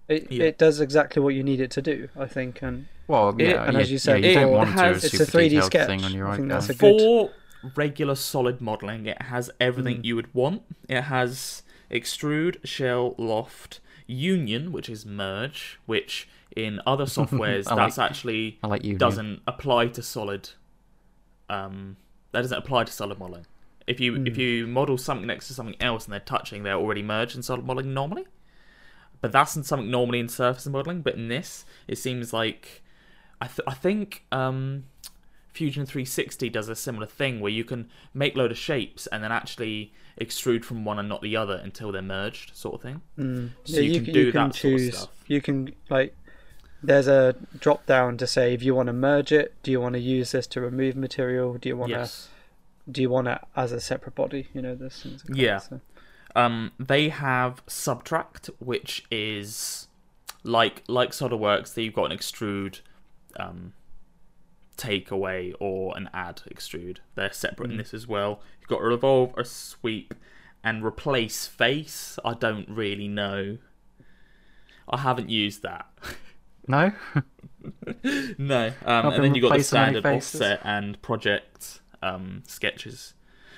It Yeah. it does exactly what you need it to do, I think, and well, It- yeah, and yeah, as you said, yeah, you it don't want has- to it's a a 3D detailed sketch. thing on your I think that's a good- For regular solid modeling, it has everything Mm. you would want. It has extrude, shell, loft, union, which is merge, which in other softwares I like- that's actually I like you. doesn't apply to solid. Um, that doesn't apply to solid modeling. If you if you model something next to something else and they're touching, they're already merged in solid modeling normally. But that's in something normally in surface modeling. But in this, it seems like I th- I think um, Fusion 360 does a similar thing where you can make load of shapes and then actually extrude from one and not the other until they're merged, sort of thing. mm, So you can c- do that sort of stuff. You can like. There's a drop down to say if you want to merge it. Do you want to use this to remove material? Do you want to? Yes. Do you want it as a separate body? You know, this. things. like that, Yeah. so- Um, they have Subtract, which is like like SolidWorks. That you've got an extrude, um, take away or an add extrude. They're separate in this as well. You've got a revolve, a sweep, and replace face. I don't really know. I haven't used that. No, No. Um, and then you got the replaced so many standard offset and project um, sketches.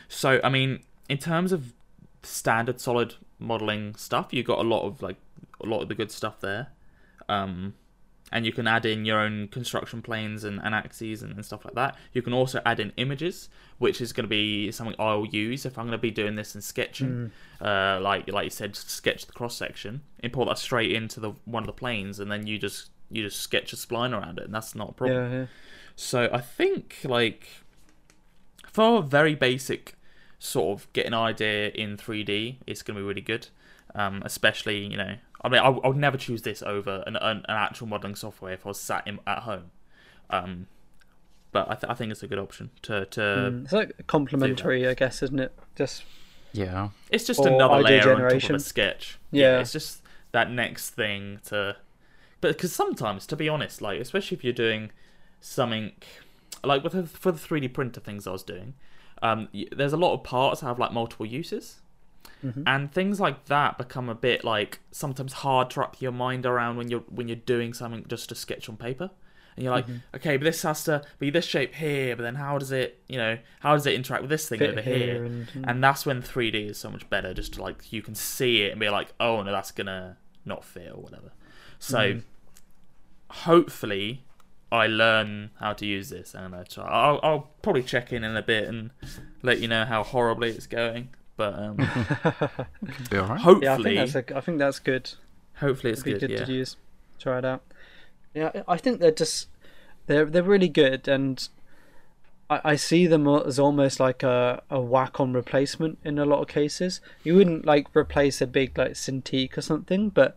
So I mean, in terms of standard solid modeling stuff, you've got a lot of like a lot of the good stuff there. Um, and you can add in your own construction planes and, and axes and, and stuff like that. You can also add in images, which is going to be something I'll use if I'm going to be doing this in sketching. Uh, like like you said, sketch the cross section, import that straight into the one of the planes, and then you just you just sketch a spline around it, and that's not a problem. Yeah, yeah. So I think like for a very basic sort of get an idea in 3D, it's going to be really good. Um, especially you know, I mean, I, I would never choose this over an, an, an actual modeling software if I was sat in, at home. Um, but I, th- I think it's a good option to to. Mm, It's like complementary, I guess, isn't it? Just yeah, It's just Or another idea layer on top of generation. a sketch. Yeah. it's just that next thing to. But because sometimes, to be honest, like especially if you're doing something like with the, for the 3D printer things I was doing, um, there's a lot of parts that have like multiple uses. Mm-hmm. And things like that become a bit like sometimes hard to wrap your mind around when you're when you're doing something just to sketch on paper. And you're like, Mm-hmm. okay, but this has to be this shape here, but then how does it, you know, how does it interact with this thing fit over here here? and, and that's when 3D is so much better. Just to, like you can see it and be like, oh no, that's gonna not fit or whatever. So Mm-hmm. hopefully, I learn how to use this, and I try. I'll, I'll probably check in in a bit and let you know how horribly it's going. But um, could be alright. hopefully, yeah, I think that's a, I think that's good. hopefully it's good. good, yeah. to use. Try it out. Yeah, I I think they're just they're they're really good, and I, I see them as almost like a a whack on replacement in a lot of cases. You wouldn't like replace a big like Cintiq or something, but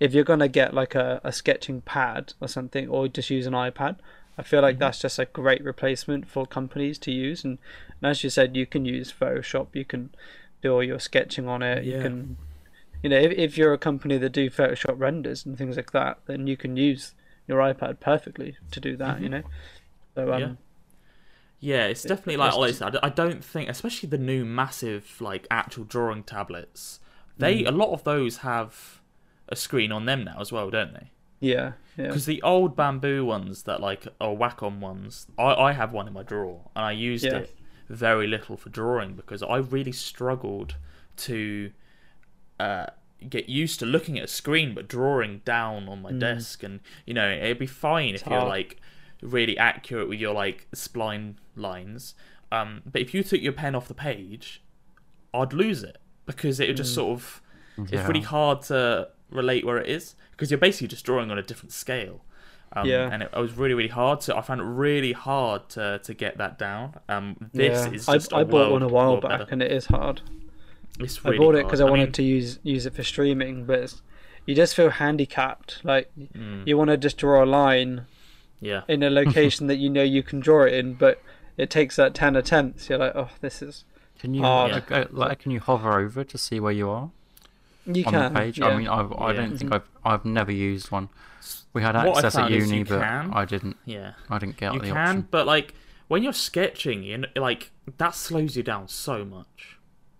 if you're gonna get like a, a sketching pad or something, or just use an iPad, I feel Mm-hmm. like that's just a great replacement for companies to use. And, and as you said, you can use Photoshop, you can do all your sketching on it, you can you know, if, if you're a company that do Photoshop renders and things like that, then you can use your iPad perfectly to do that. You know, so um, Mm-hmm. Yeah. Yeah, it's definitely like Ollie said. I don't think, especially the new massive like actual drawing tablets, they a lot of those have a screen on them now as well, don't they? yeah, yeah, Because the old bamboo ones that like are Wacom ones, I, I have one in my drawer and I used Yeah. it very little for drawing because I really struggled to uh, get used to looking at a screen but drawing down on my desk and you know it'd be fine if you're like really accurate with your like spline lines um, but if you took your pen off the page I'd lose it because it would just sort of it's really hard to relate where it is because you're basically just drawing on a different scale. Um, Yeah. and it, it was really really hard. to. I found it really hard to to get that down. Um, this yeah. is I, just a I bought world- one a while back, better. and it is hard. It's really I bought it because I wanted mean, to use use it for streaming, but it's, you just feel handicapped. Like mm, you want to just draw a line yeah. in a location that you know you can draw it in, but it takes that ten attempts. You're like, oh, this is. Can you Oh, like, uh, like can you hover over to see where you are You on can. the page? yeah. I mean, I've, I Yeah. don't think I've I've never used one. We had access at uni, but can. I didn't. Yeah. I didn't get you the can, option. but like when you're sketching, you know, like that slows you down so much.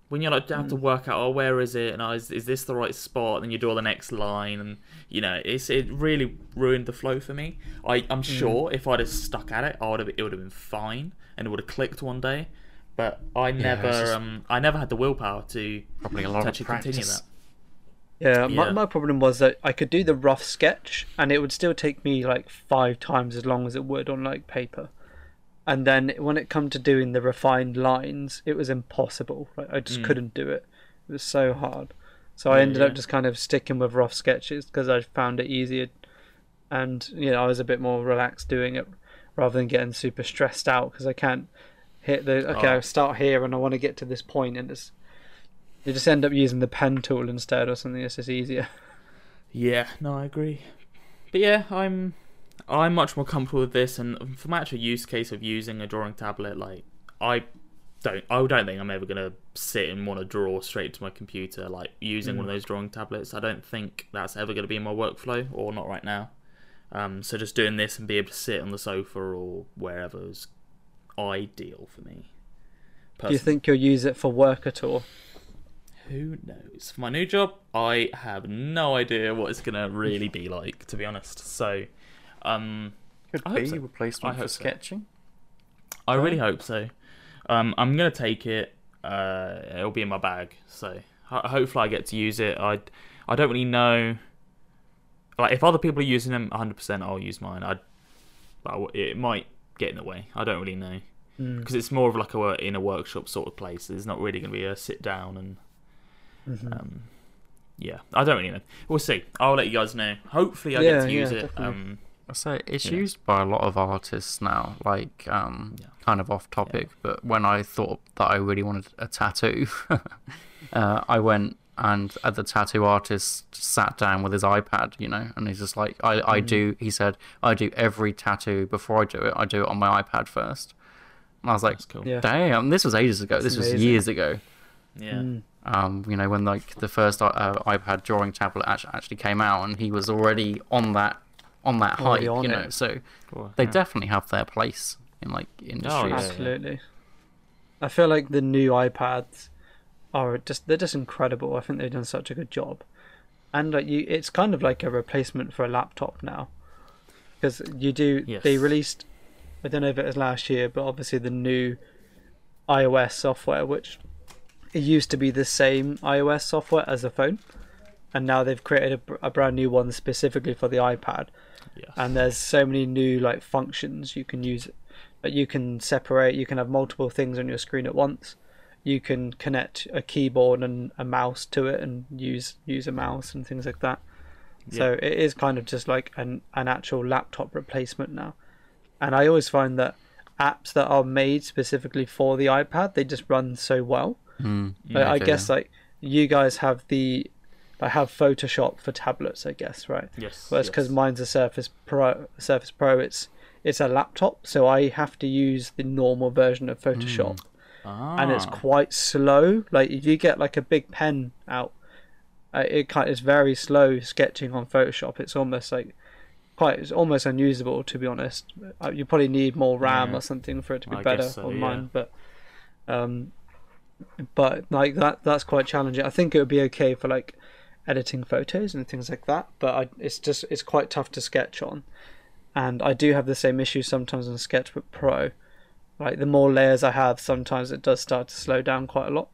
When you're like have to work out, oh, where is it, and oh, is, is this the right spot? And then you draw the next line, and you know, it's it really ruined the flow for me. I I'm sure if I'd have stuck at it, I would have it would have been fine, and it would have clicked one day. But I it's never just- um I never had the willpower to Probably a to lot of actually continue practice. that. Yeah, My, Yeah. my problem was that I could do the rough sketch and it would still take me like five times as long as it would on like paper. And then when it come to doing the refined lines, it was impossible. Like, I just Mm. couldn't do it. It was so hard. So I Yeah, ended up just kind of sticking with rough sketches because I found it easier, and you know I was a bit more relaxed doing it rather than getting super stressed out because I can't hit the okay. Oh. I start here and I want to get to this point and it's you just end up using the pen tool instead or something that's just easier. Yeah, no, I agree. But yeah, I'm I'm much more comfortable with this, and for my actual use case of using a drawing tablet, like I don't I don't think I'm ever gonna sit and want to draw straight to my computer, like using one of those drawing tablets. I don't think that's ever gonna be in my workflow, or not right now. Um, so just doing this and be able to sit on the sofa or wherever is ideal for me. Do you think you'll use it for work at all? Who knows? For my new job, I have no idea what it's gonna really be like, to be honest. So, um, Could I be so. replacement I for hope so. sketching. I really hope so. Um, I'm gonna take it. Uh, it'll be in my bag, so ho- hopefully I get to use it. I, I don't really know. Like, if other people are using them, 100%, I'll use mine. I, but I it might get in the way. I don't really know Mm. because it's more of like a in a workshop sort of place. There's not really gonna be a sit down and Mhm. Um, yeah, I don't really know. We'll see. I'll let you guys know. Hopefully, I Yeah, get to use yeah, it. definitely. Um, So it's Yeah. used by a lot of artists now. Like, um, Yeah. kind of off topic, but when I thought that I really wanted a tattoo, uh, I went and uh, the tattoo artist sat down with his iPad, you know, and he's just like, I, I Mm. do. He said, I do every tattoo before I do it. I do it on my iPad first. And I was like, that's cool. Yeah. damn, this was ages ago. That's this was years ago. Yeah. Mm. Um, you know, when like the first uh, iPad drawing tablet actually, actually came out, and he was already on that on that Already hype, on you know. it. So Cool, they yeah. definitely have their place in like industries. Oh. Absolutely. I feel like the new iPads are just they're just incredible. I think they've done such a good job. And like you it's kind of like a replacement for a laptop now. Because you do they released I don't know if it was last year, but obviously the new iOS software which it used to be the same iOS software as the phone. And now they've created a, a brand new one specifically for the iPad Yes. and there's so many new like functions you can use that you can separate you can have multiple things on your screen at once you can connect a keyboard and a mouse to it and use use a mouse and things like that Yeah. so it is kind of just like an, an actual laptop replacement now and i always find that apps that are made specifically for the ipad they just run so well Mm, Like, I okay, guess like you guys have the I have Photoshop for tablets, I guess, right? yes. Well, it's because yes. mine's a Surface Pro. Surface Pro. It's it's a laptop, so I have to use the normal version of Photoshop, and it's Ah. quite slow. Like if you get like a big pen out, uh, it kind it's very slow sketching on Photoshop. It's almost like quite it's almost unusable to be honest. Uh, You probably need more RAM Yeah. or something for it to be I better so, on yeah. mine, but um, but like that that's quite challenging. I think it would be okay for like editing photos and things like that, but I, it's just it's quite tough to sketch on. And I do have the same issue sometimes on Sketchbook Pro. Like the more layers I have, sometimes it does start to slow down quite a lot.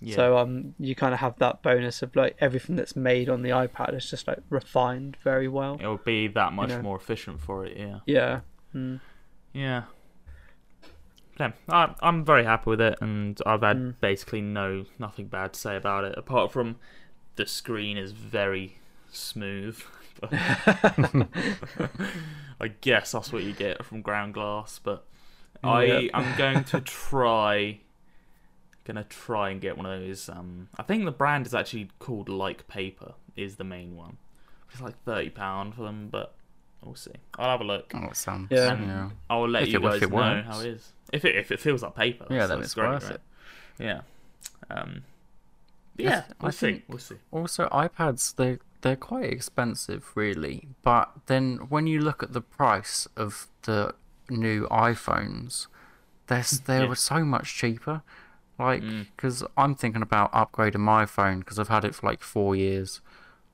Yeah. So um, you kind of have that bonus of like everything that's made on the iPad is just like refined very well. it will be that much know. more efficient for it. Yeah. Yeah. Mm. Yeah. Yeah, I, I'm very happy with it, and I've had Mm. basically no nothing bad to say about it, apart from the screen is very smooth I guess that's what you get from ground glass, but I Yep. am going to try. Gonna try and get one of those. Um, I think the brand is actually called Like Paper. Is the main one. It's like thirty pound for them, but we'll see. I'll have a look. Oh, it sounds. Yeah. Yeah. I'll let If you it- if guys it know works. how it is. If it if it feels like paper, Yeah, then it's great, worth right? it. Yeah. Um. Yeah, I we'll see. think- We'll see. Also, iPads they they're quite expensive, really. But then when you look at the price of the new iPhones, they're they Yeah. were so much cheaper. Like, Mm. because I'm thinking about upgrading my phone because I've had it for like four years,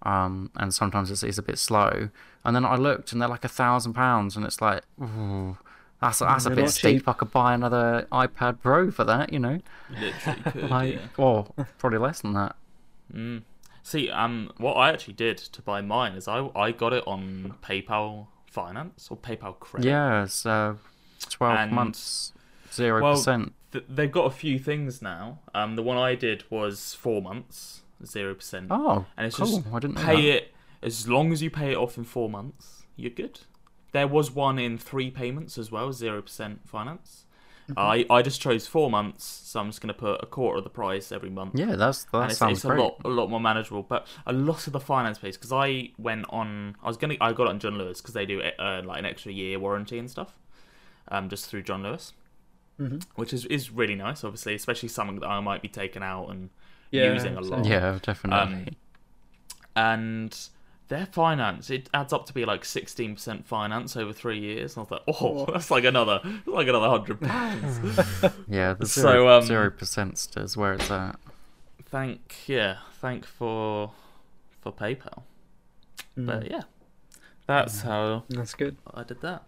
um, and sometimes it's, it's a bit slow. And then I looked, and they're like a thousand pounds, and it's like, ooh, that's that's a They're bit steep. cheap. I could buy another iPad Pro for that, you know. Literally could. Like, yeah. or probably less than that. Mm. See, um, what I actually did to buy mine is I I got it on PayPal Finance or PayPal Credit. Yeah, it's uh, 12 And- months, 0%. Th- they've got a few things now. Um, the one I did was four months, zero percent, oh, and it's cool. just I didn't pay it as long as you pay it off in four months. You're good. There was one in three payments as well, zero percent finance. Mm-hmm. I I just chose four months, so I'm just gonna put a quarter of the price every month. Yeah, that's that and it's, sounds it's great. a lot a lot more manageable. But a lot of the finance piece because I went on I was gonna I got it on John Lewis because they do uh, like an extra year warranty and stuff, um, just through John Lewis, Mhm. which is is really nice. Obviously, especially something that I might be taking out and Yeah, using a lot. Yeah, definitely. and their finance it adds up to be like 16% finance over three years. And I was like, oh, that's like another like another hundred pounds. yeah, the so, zero, um, zero percent stays where it's at. thank yeah, thank for for PayPal. Mm, But yeah, that's how that's good. I did that.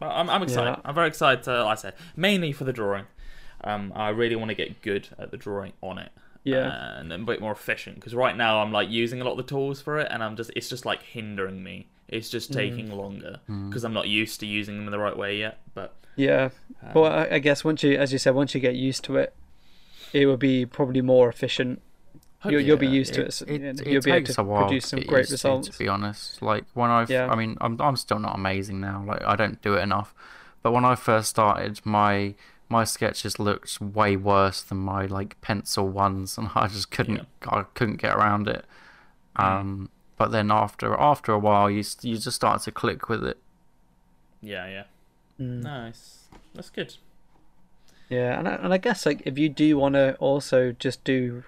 Well, I'm, I'm excited. Yeah. I'm very excited. To, like I said, mainly for the drawing. Um, I really want to get good at the drawing on it. Yeah. And a bit more efficient because right now I'm like using a lot of the tools for it, and I'm just it's just like hindering me. It's just Mm. taking longer Mm. because I'm not used to using them in the right way yet. But Yeah. um, Well, I, I guess once you, as you said, once you get used to it, it will be probably more efficient. You'll, you'll be Yeah, used to it. so- It, it you'll be able takes to a while produce to some get great used to, results. to be honest. Like when I've, Yeah. I mean, I'm I'm still not amazing now. Like I don't do it enough. But when I first started, my my sketches looked way worse than my like pencil ones, and I just couldn't I couldn't get around it. Um, but then after after a while, you you just start to click with it. yeah, yeah, Mm. nice. That's good. Yeah, and I, and I guess like if you do want to also just do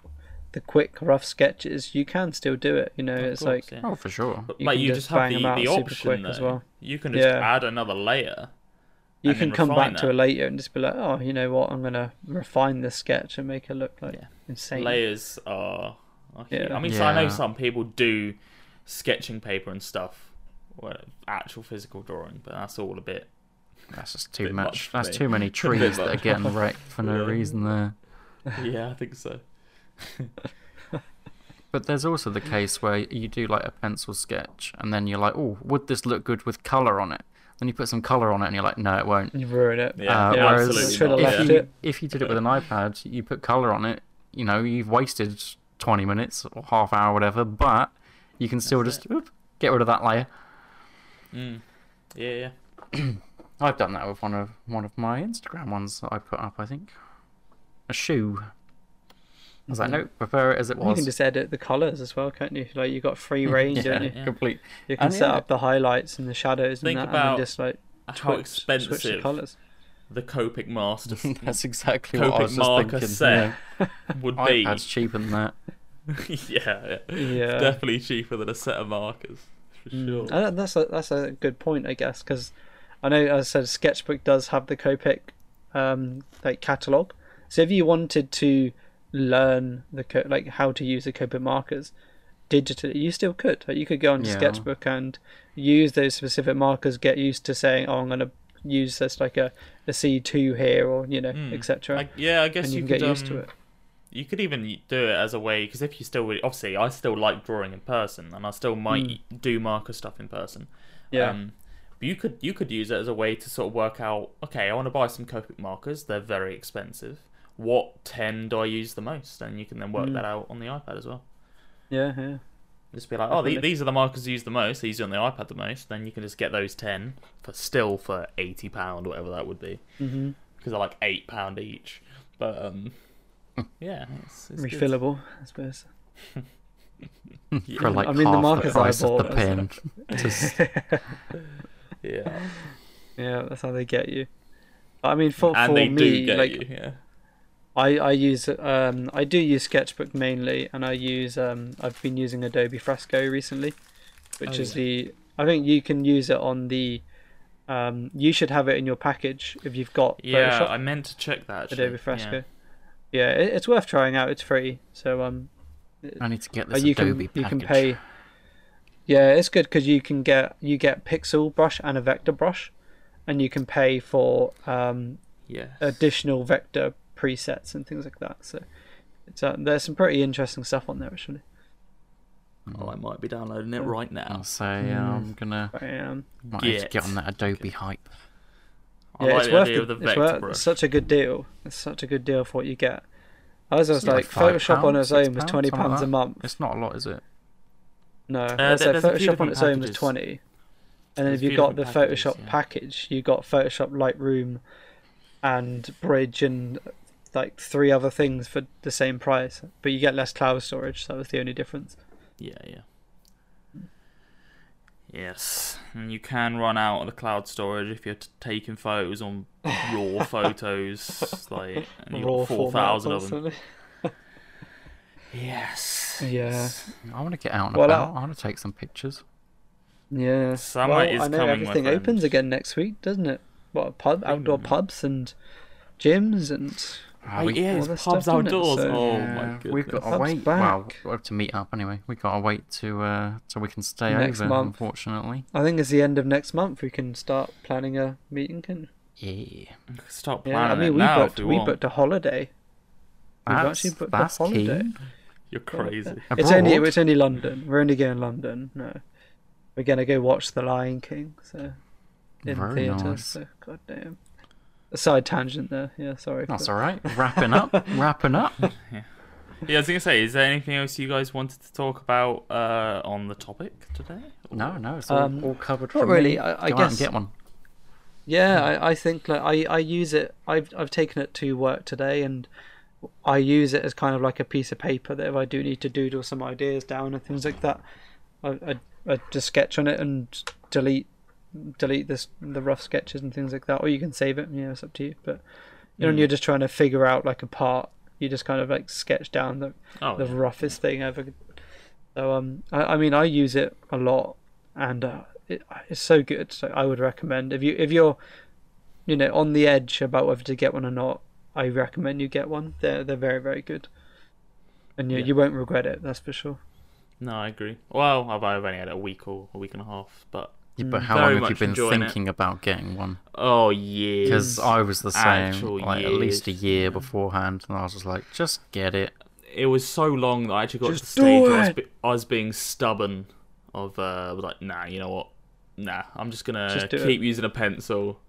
the quick rough sketches, you can still do it. You know, Of it's course, like yeah. Oh, for sure. But you like you just just have bang the, 'em out the option quick though. as well. You can just Yeah. add another layer. You can come refine back to it later and just be like, oh, you know what, I'm gonna refine this sketch and make it look like Yeah. insane. Layers are. are. Yeah. I mean, so I know some people do sketching paper and stuff, well, actual physical drawing, but that's all a bit. That's just too much. much That's me. too many trees that are getting wrecked for no Yeah. reason there. yeah, I think so. But there's also the case where you do like a pencil sketch, and then you're like, "Oh, would this look good with color on it?" Then you put some color on it, and you're like, "No, it won't." You ruin it. Yeah, Uh, yeah, whereas absolutely should have not. left if you, if you did it with an iPad, you put color on it. You know, you've wasted 20 minutes or half hour, whatever, but you can still That's just oop, get rid of that layer. Mm. Yeah, yeah. I've done that with one of one of my Instagram ones that I put up. I think a shoe. I was like, Mhm. nope, prefer it as it was. You can just edit the colors as well, can't you? Like you got free range, yeah, don't you? Yeah. complete. You can And set yeah. up the highlights and the shadows Think and that, about and just like How twitch- switch the expensive colors. the Copic Master That's exactly what I was marker thinking. set Yeah. would be. iPad's cheaper than that. yeah, yeah. Yeah. definitely cheaper than a set of markers for Mm. sure. And that's a that's a good point, I guess, because I know, as I said, Sketchbook does have the Copic um, like catalog. So if you wanted to learn the co- like how to use the Copic markers digitally, you still could. Like, you could go onto Yeah. Sketchbook and use those specific markers. Get used to saying, "Oh, I'm going to use this like a a C two here," or you know, Mm. etc. Yeah, I guess And you, you, can could get used to um, it. You could even do it as a way because if you still obviously I still like drawing in person and I still might do marker stuff in person. Yeah. Um, but you could you could use it as a way to sort of work out. Okay, I want to buy some Copic markers. They're very expensive. What ten do I use the most? And you can then work Mm. that out on the iPad as well. yeah, yeah. Just be like, oh, the, these are the markers used the most. These are on the iPad the most. Then you can just get those ten for still for eighty pound, whatever that would be, hmm because they're like eight pound each. But um, yeah, it's, it's good. Refillable, I suppose. For like I mean, the half markers the I price of the pen. Just, Yeah, yeah, that's how they get you. I mean, for and for they me, do get like you. Yeah. I I use um I do use Sketchbook mainly, and I use um I've been using Adobe Fresco recently, which Oh, is yeah. the I think you can use it on the um you should have it in your package if you've got Yeah, Photoshop I meant to check that. Actually. Adobe Fresco. Yeah, it, it's worth trying out. It's free, so um I need to get uh, this you Adobe can you can pay. Yeah, it's good because you can get you get pixel brush and a vector brush, and you can pay for um Yeah. additional vector presets and things like that. So it's uh, there's some pretty interesting stuff on there actually. Oh, I might be downloading it right now. I'll say uh, I'm gonna But, um, might need to Get. get on that Adobe hype. I yeah, like it's the worth idea the, of the it's worth, brush. it's such a good deal. It's such a good deal for what you get. I was just It's like like, five Photoshop on its own was twenty something like pounds a month. It's not a lot, is it? No, Uh, let's there- say there's a few Photoshop on different its own was packages. twenty, and then There's if you few got the packages, Photoshop yeah. package, you got Photoshop Lightroom, and Bridge, and like three other things for the same price, but you get less cloud storage. So that was the only difference. Yeah, yeah. Yes, and you can run out of the cloud storage if you're t- taking photos on raw photos, like and you Raw got four format thousand of them. Yes. Yeah. yes. I want to get out and Well, about. I want to take some pictures. Yeah. Summer well, is I know coming, everything opens again next week, doesn't it? What pub, outdoor Mm. pubs and gyms and Ah, Oh, we- yeah, it's pubs stuff, isn't it? outdoors. So- oh Yeah, my goodness. We've got to Pub's wait. Well, back. we have to meet up anyway. We've got to wait to uh, so we can stay Next over. month. Unfortunately. I think it's the end of next month. We can start planning a meeting. Can Yeah. Start planning. yeah, planning I mean we now booked if you we booked a holiday. We've That's, actually booked a that's holiday. key. You're crazy. It's only it's only London. We're only going London. No, we're gonna go watch The Lion King. So in Very theatre. nice. So goddamn. A side tangent there. Yeah, sorry. That's but- all right. Wrapping up. wrapping up. Yeah, yeah, I was gonna say, is there anything else you guys wanted to talk about uh, on the topic today? No, no, it's all, Um, all covered not really, me. I- I Go out and guess- get one. Yeah, I, I think like I, I use it. I've I've taken it to work today, and I use it as kind of like a piece of paper that if I do need to doodle some ideas down and things like that, I I, I just sketch on it and delete delete this the rough sketches and things like that, or you can save it. You know, it's up to you. But you know, Mm. you're just trying to figure out like a part, you just kind of like sketch down the Oh, the yeah. roughest thing ever. So um, I, I mean, I use it a lot, and uh, it, it's so good. So I would recommend if you if you're, you know, on the edge about whether to get one or not, I recommend you get one. They're they're very very good, and you Yeah. you won't regret it. That's for sure. No, I agree. Well, I've, I've only had it a week or a week and a half, but Yeah, but Mm. how Very long have you been enjoying it. thinking about getting one? oh yeah, Because I was the same, Actual like at least a year beforehand, and I was just like, just get it. it was so long that I actually got Just to the stage do where I was, be- I was being stubborn. Of uh, I was like, nah, you know what? Nah, I'm just gonna Just do keep using a pencil.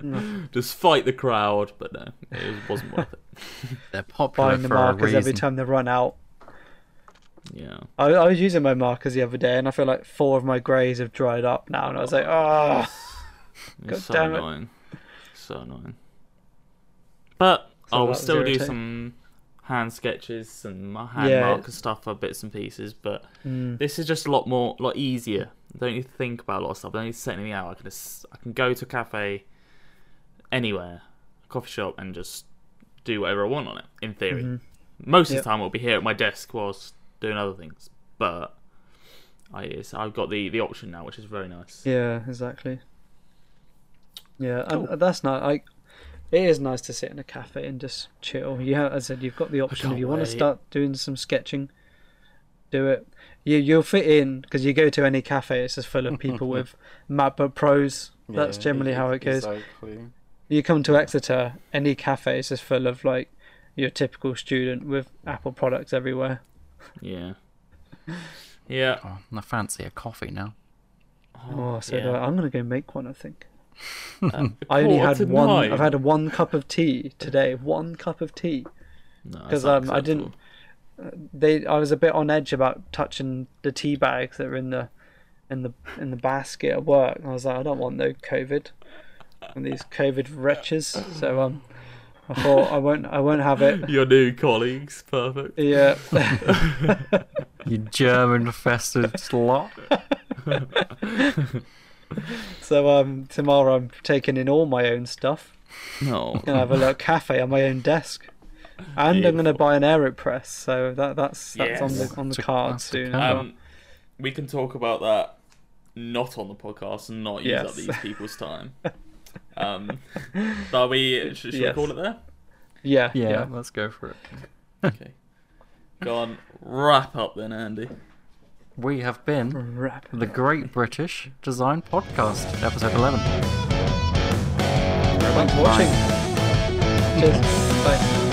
Just fight the crowd, but no, it wasn't worth it. They're popular Buying the for a markers reason. every time they run out. Yeah, I, I was using my markers the other day, and I feel like four of my greys have dried up now, and I was like, oh. it's God so damn it. annoying, so annoying. But So I will still do some hand sketches and my hand Yeah. marker stuff for bits and pieces, but Mm. This is just a lot more, lot easier. I don't need to think about a lot of stuff. I don't need to set anything out. I can just, I can go to a cafe, anywhere, a coffee shop, and just do whatever I want on it. In theory, Mhm. most Yep. of the time I'll be here at my desk whilst doing other things. But I, it's, I've got the the option now, which is very nice. Yeah, exactly. Yeah, and Cool. that's not. I. It is nice to sit in a cafe and just chill. Yeah, as I said, you've got the option. If can't you want to start doing some sketching, do it. You you'll fit in because you go to any cafe, it's just full of people with MacBook Pros. That's generally how it goes. Exactly. You come to Exeter, any cafe is just full of like your typical student with Apple products everywhere. Yeah, yeah. Oh, I fancy a coffee now. Oh, so yeah. uh, I'm gonna go make one. I think. Uh, I only had one. nine. I've had one cup of tea today. One cup of tea. Because that's um, I didn't- unacceptable. they I was a bit on edge about touching the tea bags that were in the in the in the basket at work. I was like, I don't want no COVID and these COVID wretches. So um, I thought I won't I won't have it. Your new colleagues, perfect. Yeah. You German infested slot. so um, tomorrow I'm taking in all my own stuff. No. Gonna have a little cafe on my own desk. And I'm gonna buy an Aeropress, so that that's that's on the on the That's a- cards soon. plan. as well. Um, we can talk about that not on the podcast and not use up these people's time. Um, but we should, should Yes. we call it there? yeah, Yeah, yeah. let's go for it. Okay. Go on, wrap up then, Andy. We have been Wrap it the Great British Design Podcast, episode 11. Thanks for watching. Cheers. Bye.